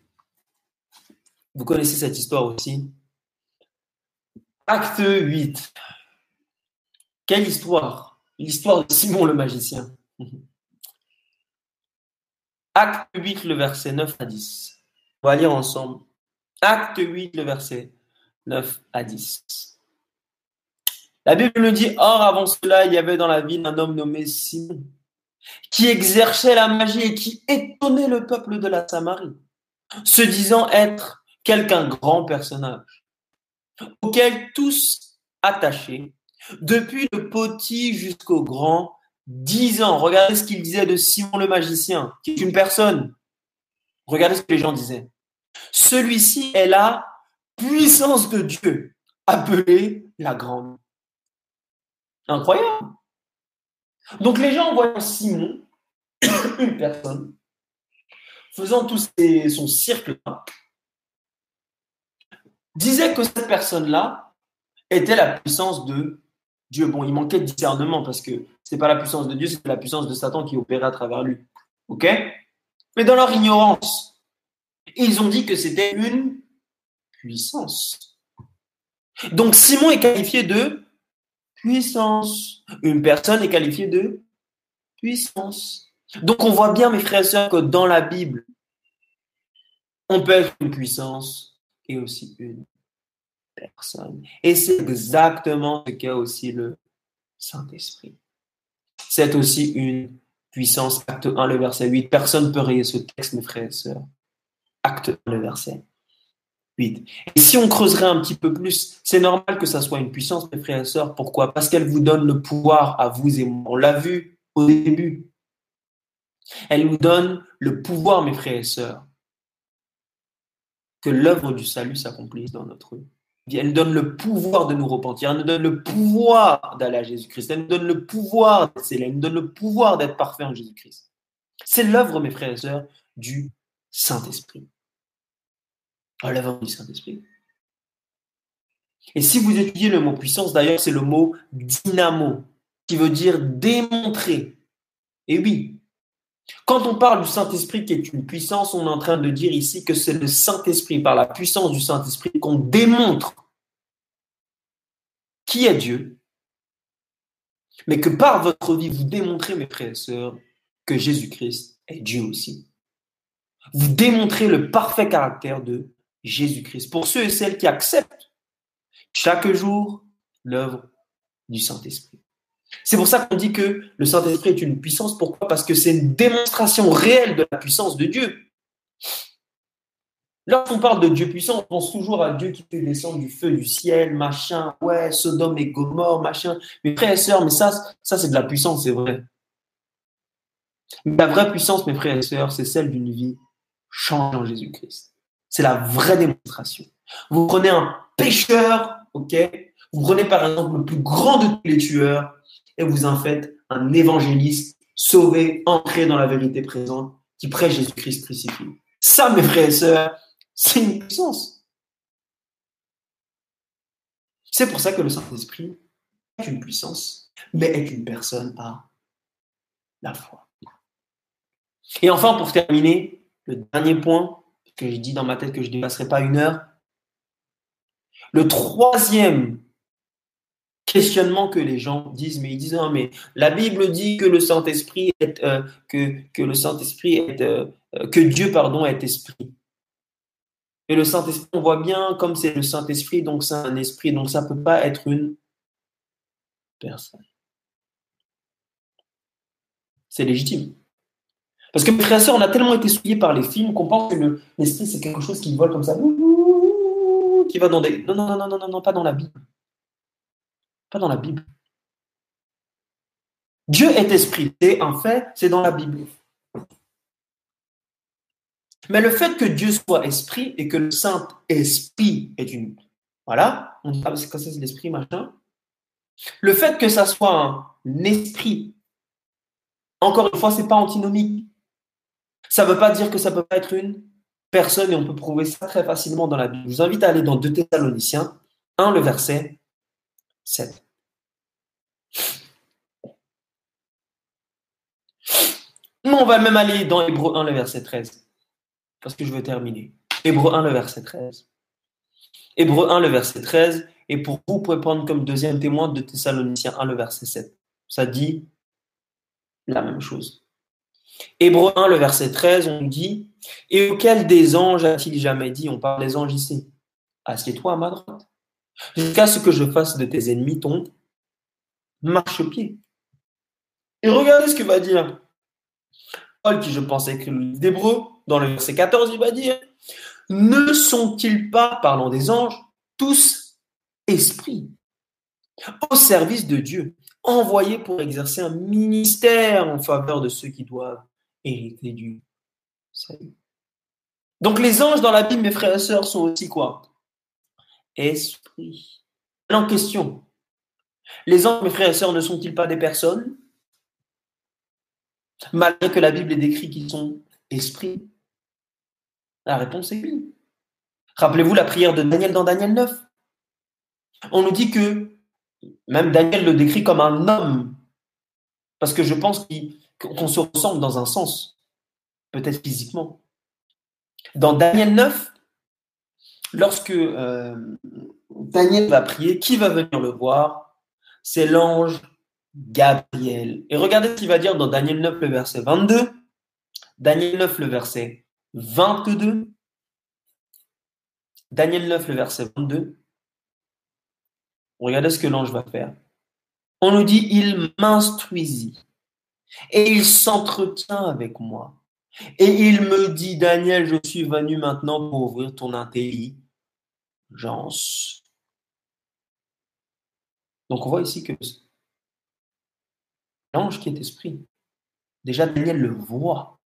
vous connaissez cette histoire aussi. Acte 8. Quelle histoire? L'histoire de Simon le magicien. Acte 8, le verset 9 à 10. On va lire ensemble. Acte 8, le verset 9 à 10. La Bible nous dit, Or, avant cela, il y avait dans la ville un homme nommé Simon, qui exerçait la magie et qui étonnait le peuple de la Samarie, se disant être quelqu'un grand personnage, auquel tous attachés, depuis le petit jusqu'au grand, dix ans. Regardez ce qu'il disait de Simon le magicien, qui est une personne. Regardez ce que les gens disaient. Celui-ci est la puissance de Dieu, appelée la grande. Incroyable. Donc les gens voyant Simon, une personne, faisant tout son cirque disaient que cette personne-là était la puissance de Dieu. Bon, il manquait de discernement parce que ce n'est pas la puissance de Dieu, c'est la puissance de Satan qui opérait à travers lui. OK? Mais dans leur ignorance, ils ont dit que c'était une puissance. Donc Simon est qualifié de puissance. Une personne est qualifiée de puissance. Donc on voit bien, mes frères et sœurs, que dans la Bible, on peut être une puissance et aussi une personne. Et c'est exactement ce qu'est aussi le Saint-Esprit. C'est aussi une puissance. Acte 1, le verset 8. Personne ne peut rayer ce texte, mes frères et sœurs. Acte 1, le verset 8. Et si on creuserait un petit peu plus, c'est normal que ça soit une puissance, mes frères et sœurs. Pourquoi? Parce qu'elle vous donne le pouvoir à vous et moi. On l'a vu au début. Elle nous donne le pouvoir, mes frères et sœurs, que l'œuvre du salut s'accomplisse dans notre vie. Elle nous donne le pouvoir de nous repentir. Elle nous donne le pouvoir d'aller à Jésus-Christ. Elle nous donne le pouvoir d'être Elle nous donne le pouvoir d'être parfait en Jésus-Christ. C'est l'œuvre, mes frères et sœurs, du Saint-Esprit. Oh, l'œuvre du Saint-Esprit. Et si vous étudiez le mot puissance, d'ailleurs, c'est le mot dynamo, qui veut dire démontrer. Et oui, quand on parle du Saint-Esprit qui est une puissance, on est en train de dire ici que c'est le Saint-Esprit, par la puissance du Saint-Esprit, qu'on démontre qui est Dieu, mais que par votre vie, vous démontrez, mes frères et sœurs, que Jésus-Christ est Dieu aussi. Vous démontrez le parfait caractère de Jésus-Christ. Pour ceux et celles qui acceptent chaque jour l'œuvre du Saint-Esprit. C'est pour ça qu'on dit que le Saint-Esprit est une puissance. Pourquoi? Parce que c'est une démonstration réelle de la puissance de Dieu. Lorsqu'on parle de Dieu puissant, on pense toujours à Dieu qui fait descendre du feu du ciel, machin, ouais, Sodome et Gomorre, machin. Mes frères et sœurs, mais ça, ça c'est de la puissance, c'est vrai. Mais la vraie puissance, mes frères et sœurs, c'est celle d'une vie changée en Jésus-Christ. C'est la vraie démonstration. Vous prenez un pécheur, ok? Vous prenez par exemple le plus grand de tous les tueurs, et vous en faites un évangéliste sauvé, ancré dans la vérité présente, qui prêche Jésus-Christ crucifié. Ça, mes frères et sœurs, c'est une puissance. C'est pour ça que le Saint-Esprit est une puissance, mais est une personne à la foi. Et enfin, pour terminer, le dernier point que j'ai dit dans ma tête que je ne dépasserai pas une heure, le troisième questionnement que les gens disent, mais ils disent, non, mais la Bible dit que le Saint-Esprit est, euh, que, que le Saint-Esprit est, euh, que Dieu, pardon, est esprit. Et le Saint-Esprit, on voit bien, comme c'est le Saint-Esprit, donc c'est un esprit, donc ça ne peut pas être une personne. C'est légitime. Parce que frères et on a tellement été souillés par les films qu'on pense que l'esprit, c'est quelque chose qui vole comme ça, qui va dans des. Non, non, non, non, non, non, pas dans la Bible. Pas dans la Bible. Dieu est esprit, c'est un fait, c'est dans la Bible. Mais le fait que Dieu soit esprit et que le Saint-Esprit est une. Voilà, on dit, ah, c'est c'est l'esprit, machin? Le fait que ça soit un esprit, encore une fois, c'est pas antinomique. Ça ne veut pas dire que ça ne peut pas être une personne et on peut prouver ça très facilement dans la Bible. Je vous invite à aller dans 2 Thessaloniciens 1, le verset 7. On va même aller dans Hébreu 1, le verset 13. Parce que je veux terminer. Hébreu 1, le verset 13. Hébreu 1, le verset 13. Et pour vous, vous pouvez prendre comme deuxième témoin de Thessaloniciens 1, le verset 7. Ça dit la même chose. Hébreu 1, le verset 13, on dit Et auquel des anges a-t-il jamais dit On parle des anges ici? Assieds-toi à ma droite, jusqu'à ce que je fasse de tes ennemis ton marchepied. Et regardez ce que va dire Paul, qui je pensais que le d'Hébreu, dans le verset 14, il va dire Ne sont-ils pas, parlant des anges, tous esprits au service de Dieu, envoyés pour exercer un ministère en faveur de ceux qui doivent hérité du salut. Donc les anges dans la Bible, mes frères et sœurs, sont aussi quoi? Esprit. En question. Les anges, mes frères et sœurs, ne sont-ils pas des personnes? Malgré que la Bible est décrit qu'ils sont esprits. La réponse est oui. Rappelez-vous la prière de Daniel dans Daniel 9. On nous dit que même Daniel le décrit comme un homme. Parce que je pense qu'il qu'on se ressemble dans un sens, peut-être physiquement. Dans Daniel 9, lorsque euh, Daniel va prier, qui va venir le voir? C'est l'ange Gabriel. Et regardez ce qu'il va dire dans Daniel 9, le verset 22. Daniel 9, le verset 22. Daniel 9, le verset 22. Regardez ce que l'ange va faire. On nous dit, il m'instruisit et il s'entretient avec moi. Et il me dit, Daniel, je suis venu maintenant pour ouvrir ton intelligence. Donc on voit ici que l'ange qui est esprit, déjà Daniel le voit.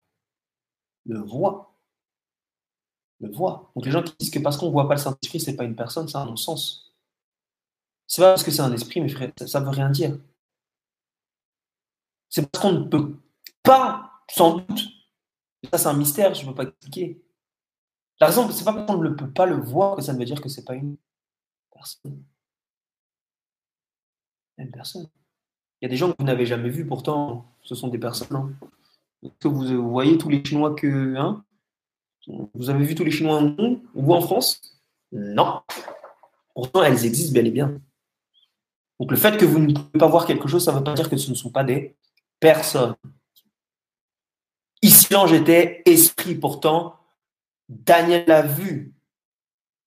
Le voit. Le voit. Donc les gens qui disent que parce qu'on ne voit pas le Saint-Esprit, ce n'est pas une personne, c'est un non-sens. C'est pas parce que c'est un esprit, mes frères, ça ne veut rien dire. C'est parce qu'on ne peut pas, sans doute, ça c'est un mystère, je ne peux pas expliquer. La raison, c'est pas parce qu'on ne peut pas le voir que ça ne veut dire que ce n'est pas une personne. Une personne. Il y a des gens que vous n'avez jamais vus, pourtant, ce sont des personnes. Hein. Que vous, voyez tous les Chinois que. Hein? Vous avez vu tous les Chinois au monde Vous en France? Non. Pourtant, elles existent bel et bien. Donc le fait que vous ne pouvez pas voir quelque chose, ça ne veut pas dire que ce ne sont pas des personne. Ici, l'ange était esprit, pourtant, Daniel l'a vu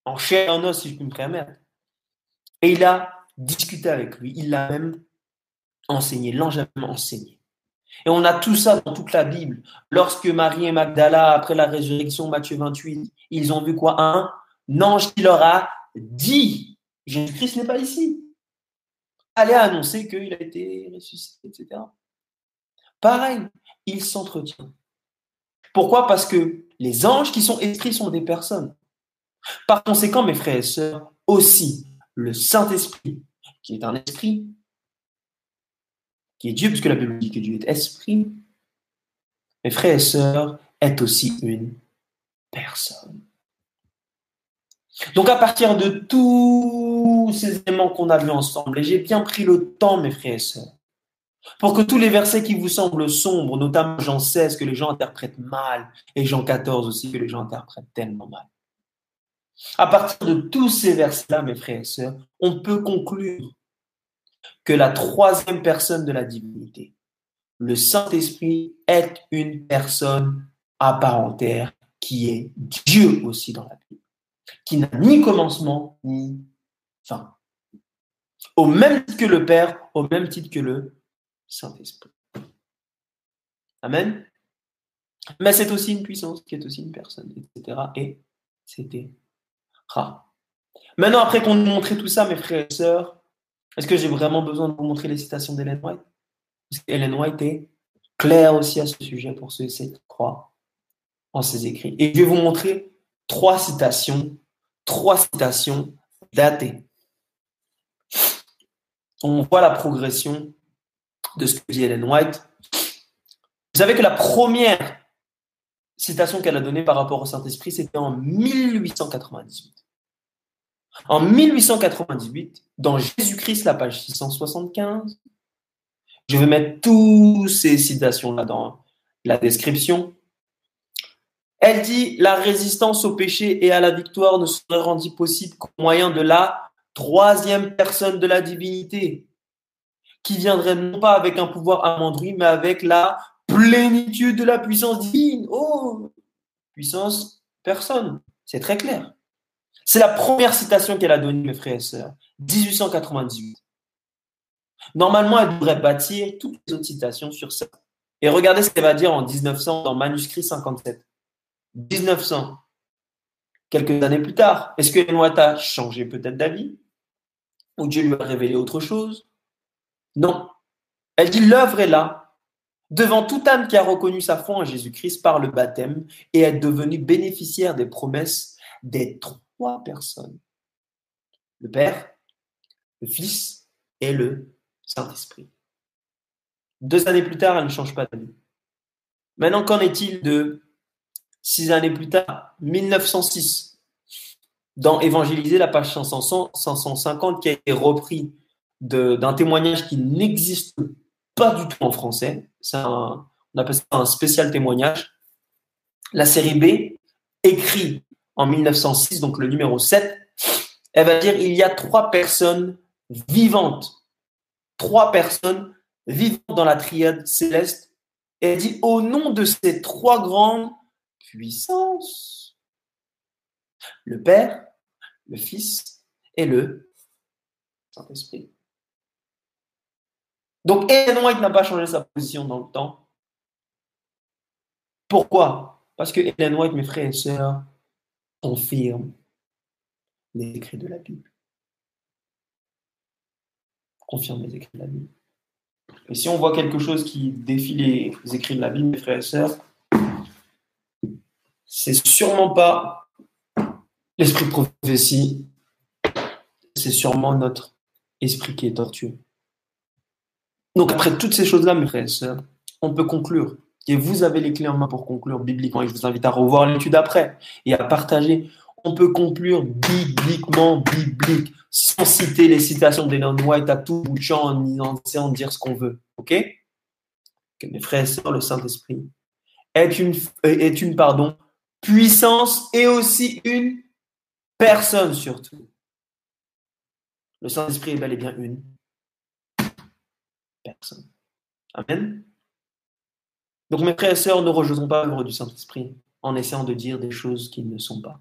en chair et en os, si je puis me permettre. Et il a discuté avec lui, il l'a même enseigné, l'ange a même enseigné. Et on a tout ça dans toute la Bible. Lorsque Marie et Magdala, après la résurrection, Matthieu 28, ils ont vu quoi? Un ange qui leur a dit, Jésus-Christ n'est pas ici. Allez annoncer qu'il a été ressuscité, etc. Pareil, il s'entretient. Pourquoi? Parce que les anges qui sont esprits sont des personnes. Par conséquent, mes frères et sœurs, aussi le Saint-Esprit, qui est un esprit, qui est Dieu, puisque la Bible dit que Dieu est esprit, mes frères et sœurs, est aussi une personne. Donc à partir de tous ces éléments qu'on a vus ensemble, et j'ai bien pris le temps, mes frères et sœurs, pour que tous les versets qui vous semblent sombres, notamment Jean 16 que les gens interprètent mal et Jean 14 aussi que les gens interprètent tellement mal. À partir de tous ces versets-là, mes frères et sœurs, on peut conclure que la troisième personne de la divinité, le Saint-Esprit, est une personne à part entière qui est Dieu aussi dans la Bible. qui n'a ni commencement ni fin. Au même titre que le Père, au même titre que le Saint-Esprit. Amen. Mais c'est aussi une puissance qui est aussi une personne, etc. Et c'était rare. Maintenant, après qu'on ait montré tout ça, mes frères et sœurs, est-ce que j'ai vraiment besoin de vous montrer les citations d'Hélène White? Parce qu'Hélène White est claire aussi à ce sujet pour ceux qui croient en ses écrits. Et je vais vous montrer trois citations, trois citations datées. On voit la progression de ce que dit Hélène White. Vous savez que la première citation qu'elle a donnée par rapport au Saint-Esprit, c'était en 1898. En 1898, dans Jésus-Christ, la page 675, je vais mettre toutes ces citations-là dans la description. Elle dit La résistance au péché et à la victoire ne serait rendue possible qu'au moyen de la troisième personne de la divinité, qui viendrait non pas avec un pouvoir amendri, mais avec la plénitude de la puissance divine. Oh Puissance, personne. C'est très clair. C'est la première citation qu'elle a donnée, mes frères et sœurs. 1898. Normalement, elle devrait bâtir toutes les autres citations sur ça. Et regardez ce qu'elle va dire en 1900 dans manuscrit 57. 1900. Quelques années plus tard, est-ce que White a changé peut-être d'avis? Ou Dieu lui a révélé autre chose? Non. Elle dit l'œuvre est là, devant toute âme qui a reconnu sa foi en Jésus-Christ par le baptême et est devenue bénéficiaire des promesses des trois personnes. Le Père, le Fils et le Saint-Esprit. Deux années plus tard, elle ne change pas d'avis. Maintenant, qu'en est-il de six années plus tard, 1906, dans Évangéliser, la page 550, qui a été repris d'un témoignage qui n'existe pas du tout en français. On appelle ça un spécial témoignage. La série B, écrit en 1906, donc le numéro 7, elle va dire il y a trois personnes vivantes, trois personnes vivantes dans la triade céleste. Elle dit au nom de ces trois grandes puissances, le Père, le Fils et le Saint-Esprit. Donc Ellen White n'a pas changé sa position dans le temps. Pourquoi? Parce que Ellen White, mes frères et sœurs, confirme les écrits de la Bible. Confirme les écrits de la Bible. Et si on voit quelque chose qui défie les écrits de la Bible, mes frères et sœurs, c'est sûrement pas l'esprit de prophétie, c'est sûrement notre esprit qui est tortueux. Donc après toutes ces choses-là, mes frères et sœurs, on peut conclure et vous avez les clés en main pour conclure bibliquement. Et je vous invite à revoir l'étude après et à partager. On peut conclure bibliquement, biblique, sans citer les citations d'Ellen White à tout bout en de dire ce qu'on veut. OK? Que Mes frères et sœurs, le Saint-Esprit est une, est une pardon, puissance et aussi une personne surtout. Le Saint-Esprit est bel et bien une personne. Amen. Donc mes frères et sœurs, ne rejetons pas l'œuvre du Saint-Esprit en essayant de dire des choses qui ne sont pas.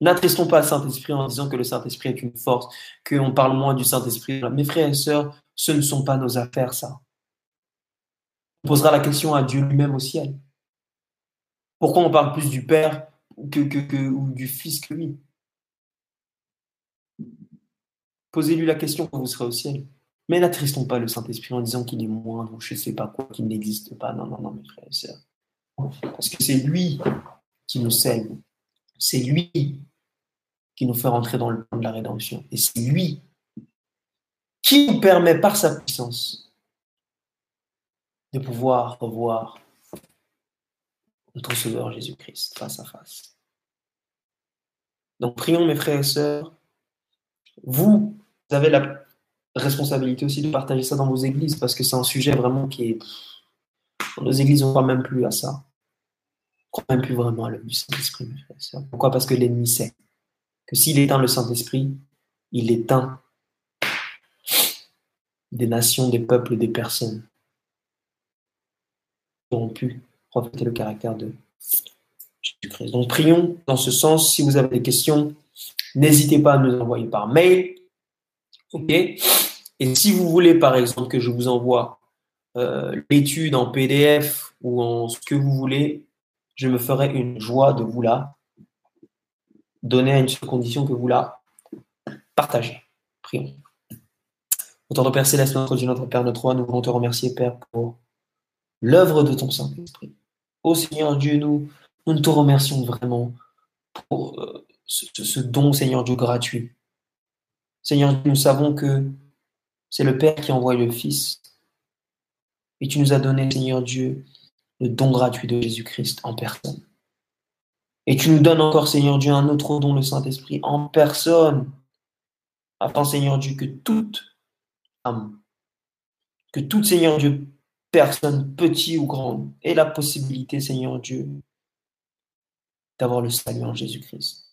N'attristons pas le Saint-Esprit en disant que le Saint-Esprit est une force, qu'on parle moins du Saint-Esprit. Mes frères et sœurs, ce ne sont pas nos affaires, ça. On posera la question à Dieu lui-même au ciel. Pourquoi on parle plus du Père que, ou du Fils que lui? Posez-lui la question quand vous serez au ciel. Mais n'attristons pas le Saint-Esprit en disant qu'il est moindre ou je ne sais pas quoi, qu'il n'existe pas. Non, non, non, mes frères et sœurs. Parce que c'est lui qui nous saigne. C'est lui qui nous fait rentrer dans le plan de la rédemption. Et c'est lui qui nous permet par sa puissance de pouvoir revoir notre Sauveur Jésus-Christ face à face. Donc prions mes frères et sœurs. Vous avez la responsabilité aussi de partager ça dans vos églises parce que c'est un sujet vraiment qui est. Dans nos églises, on ne croit même plus à ça. On ne croit même plus vraiment à l'œuvre du Saint-Esprit. Pourquoi? Parce que l'ennemi sait que s'il éteint le Saint-Esprit, il éteint des nations, des peuples, des personnes qui auront pu refléter le caractère de Jésus-Christ. Donc prions dans ce sens. Si vous avez des questions, n'hésitez pas à nous envoyer par mail. OK? Et si vous voulez, par exemple, que je vous envoie euh, l'étude en PDF ou en ce que vous voulez, je me ferai une joie de vous la donner à une seule condition que vous la partagez. Prions. Autant Père Céleste, notre Dieu, notre Père, notre Roi, nous voulons te remercier, Père, pour l'œuvre de ton Saint-Esprit. Ô Seigneur Dieu, nous, nous te remercions vraiment pour euh, ce, don, Seigneur Dieu, gratuit. Seigneur, nous savons que c'est le Père qui envoie le Fils. Et tu nous as donné, Seigneur Dieu, le don gratuit de Jésus-Christ en personne. Et tu nous donnes encore, Seigneur Dieu, un autre don, le Saint-Esprit, en personne, afin, Seigneur Dieu, que toute âme, que toute, Seigneur Dieu, personne, petit ou grande, ait la possibilité, Seigneur Dieu, d'avoir le salut en Jésus-Christ.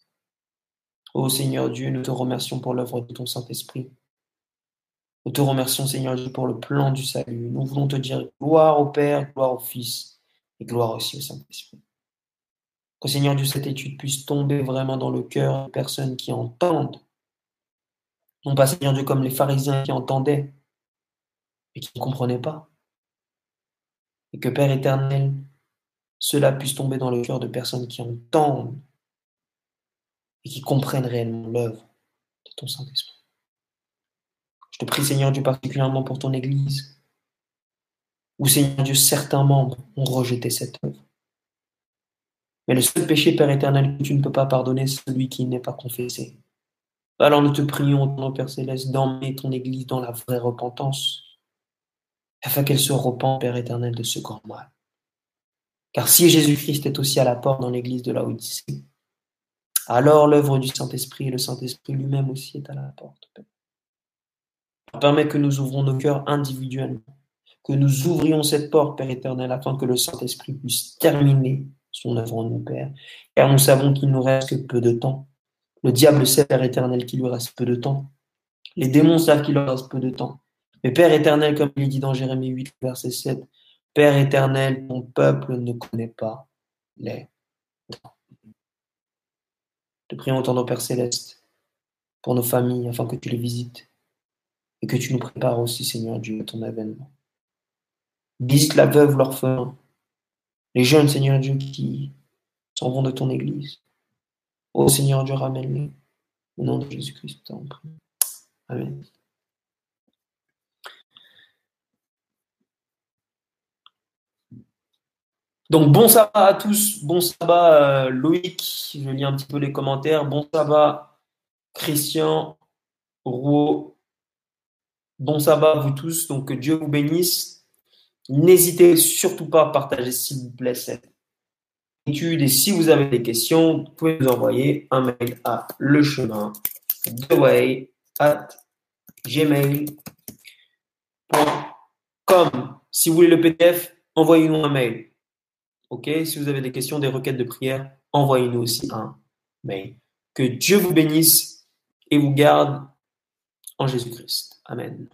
Ô Seigneur Dieu, nous te remercions pour l'œuvre de ton Saint-Esprit. Nous te remercions, Seigneur Dieu, pour le plan du salut. Nous voulons te dire gloire au Père, gloire au Fils et gloire aussi au Saint-Esprit. Que, Seigneur Dieu, cette étude puisse tomber vraiment dans le cœur des personnes qui entendent. Non pas, Seigneur Dieu, comme les pharisiens qui entendaient et qui ne comprenaient pas. Et que, Père éternel, cela puisse tomber dans le cœur de personnes qui entendent et qui comprennent réellement l'œuvre de ton Saint-Esprit. Je te prie, Seigneur Dieu, particulièrement pour ton Église, où, Seigneur Dieu, certains membres ont rejeté cette œuvre. Mais le seul péché, Père éternel, que tu ne peux pas pardonner, c'est celui qui n'est pas confessé. Alors nous te prions, Père céleste, d'emmener ton Église dans la vraie repentance, afin qu'elle se repente, Père éternel, de ce grand mal. Car si Jésus-Christ est aussi à la porte dans l'église de la Odyssée, alors l'œuvre du Saint-Esprit et le Saint-Esprit lui-même aussi est à la porte. Père. Permets que nous ouvrons nos cœurs individuellement, que nous ouvrions cette porte, Père éternel, afin que le Saint-Esprit puisse terminer son œuvre en nous, Père. Car nous savons qu'il nous reste que peu de temps. Le diable sait, Père éternel, qu'il lui reste peu de temps. Les démons savent qu'il leur reste peu de temps. Mais Père éternel, comme il dit dans Jérémie 8, verset 7, Père éternel, ton peuple ne connaît pas les temps. Te prions autant, Père céleste, pour nos familles, afin que tu les visites et que tu nous prépares aussi, Seigneur Dieu, à ton avènement. Visite la veuve, l'orphelin, les jeunes, Seigneur Dieu, qui s'en vont de ton Église. Ô Seigneur Dieu, ramène-les. Au nom de Jésus-Christ, Amen. Donc bon sabbat à tous, bon sabbat euh, Loïc, je lis un petit peu les commentaires, bon sabbat Christian, Rouault, bon sabbat vous tous, donc que Dieu vous bénisse. N'hésitez surtout pas à partager s'il vous plaît cette étude et si vous avez des questions, vous pouvez nous envoyer un mail à le chemin at gmail.com. Si vous voulez le PDF, envoyez-nous un mail Ok, si vous avez des questions, des requêtes de prière, envoyez-nous aussi un mail. Que Dieu vous bénisse et vous garde en Jésus-Christ. Amen.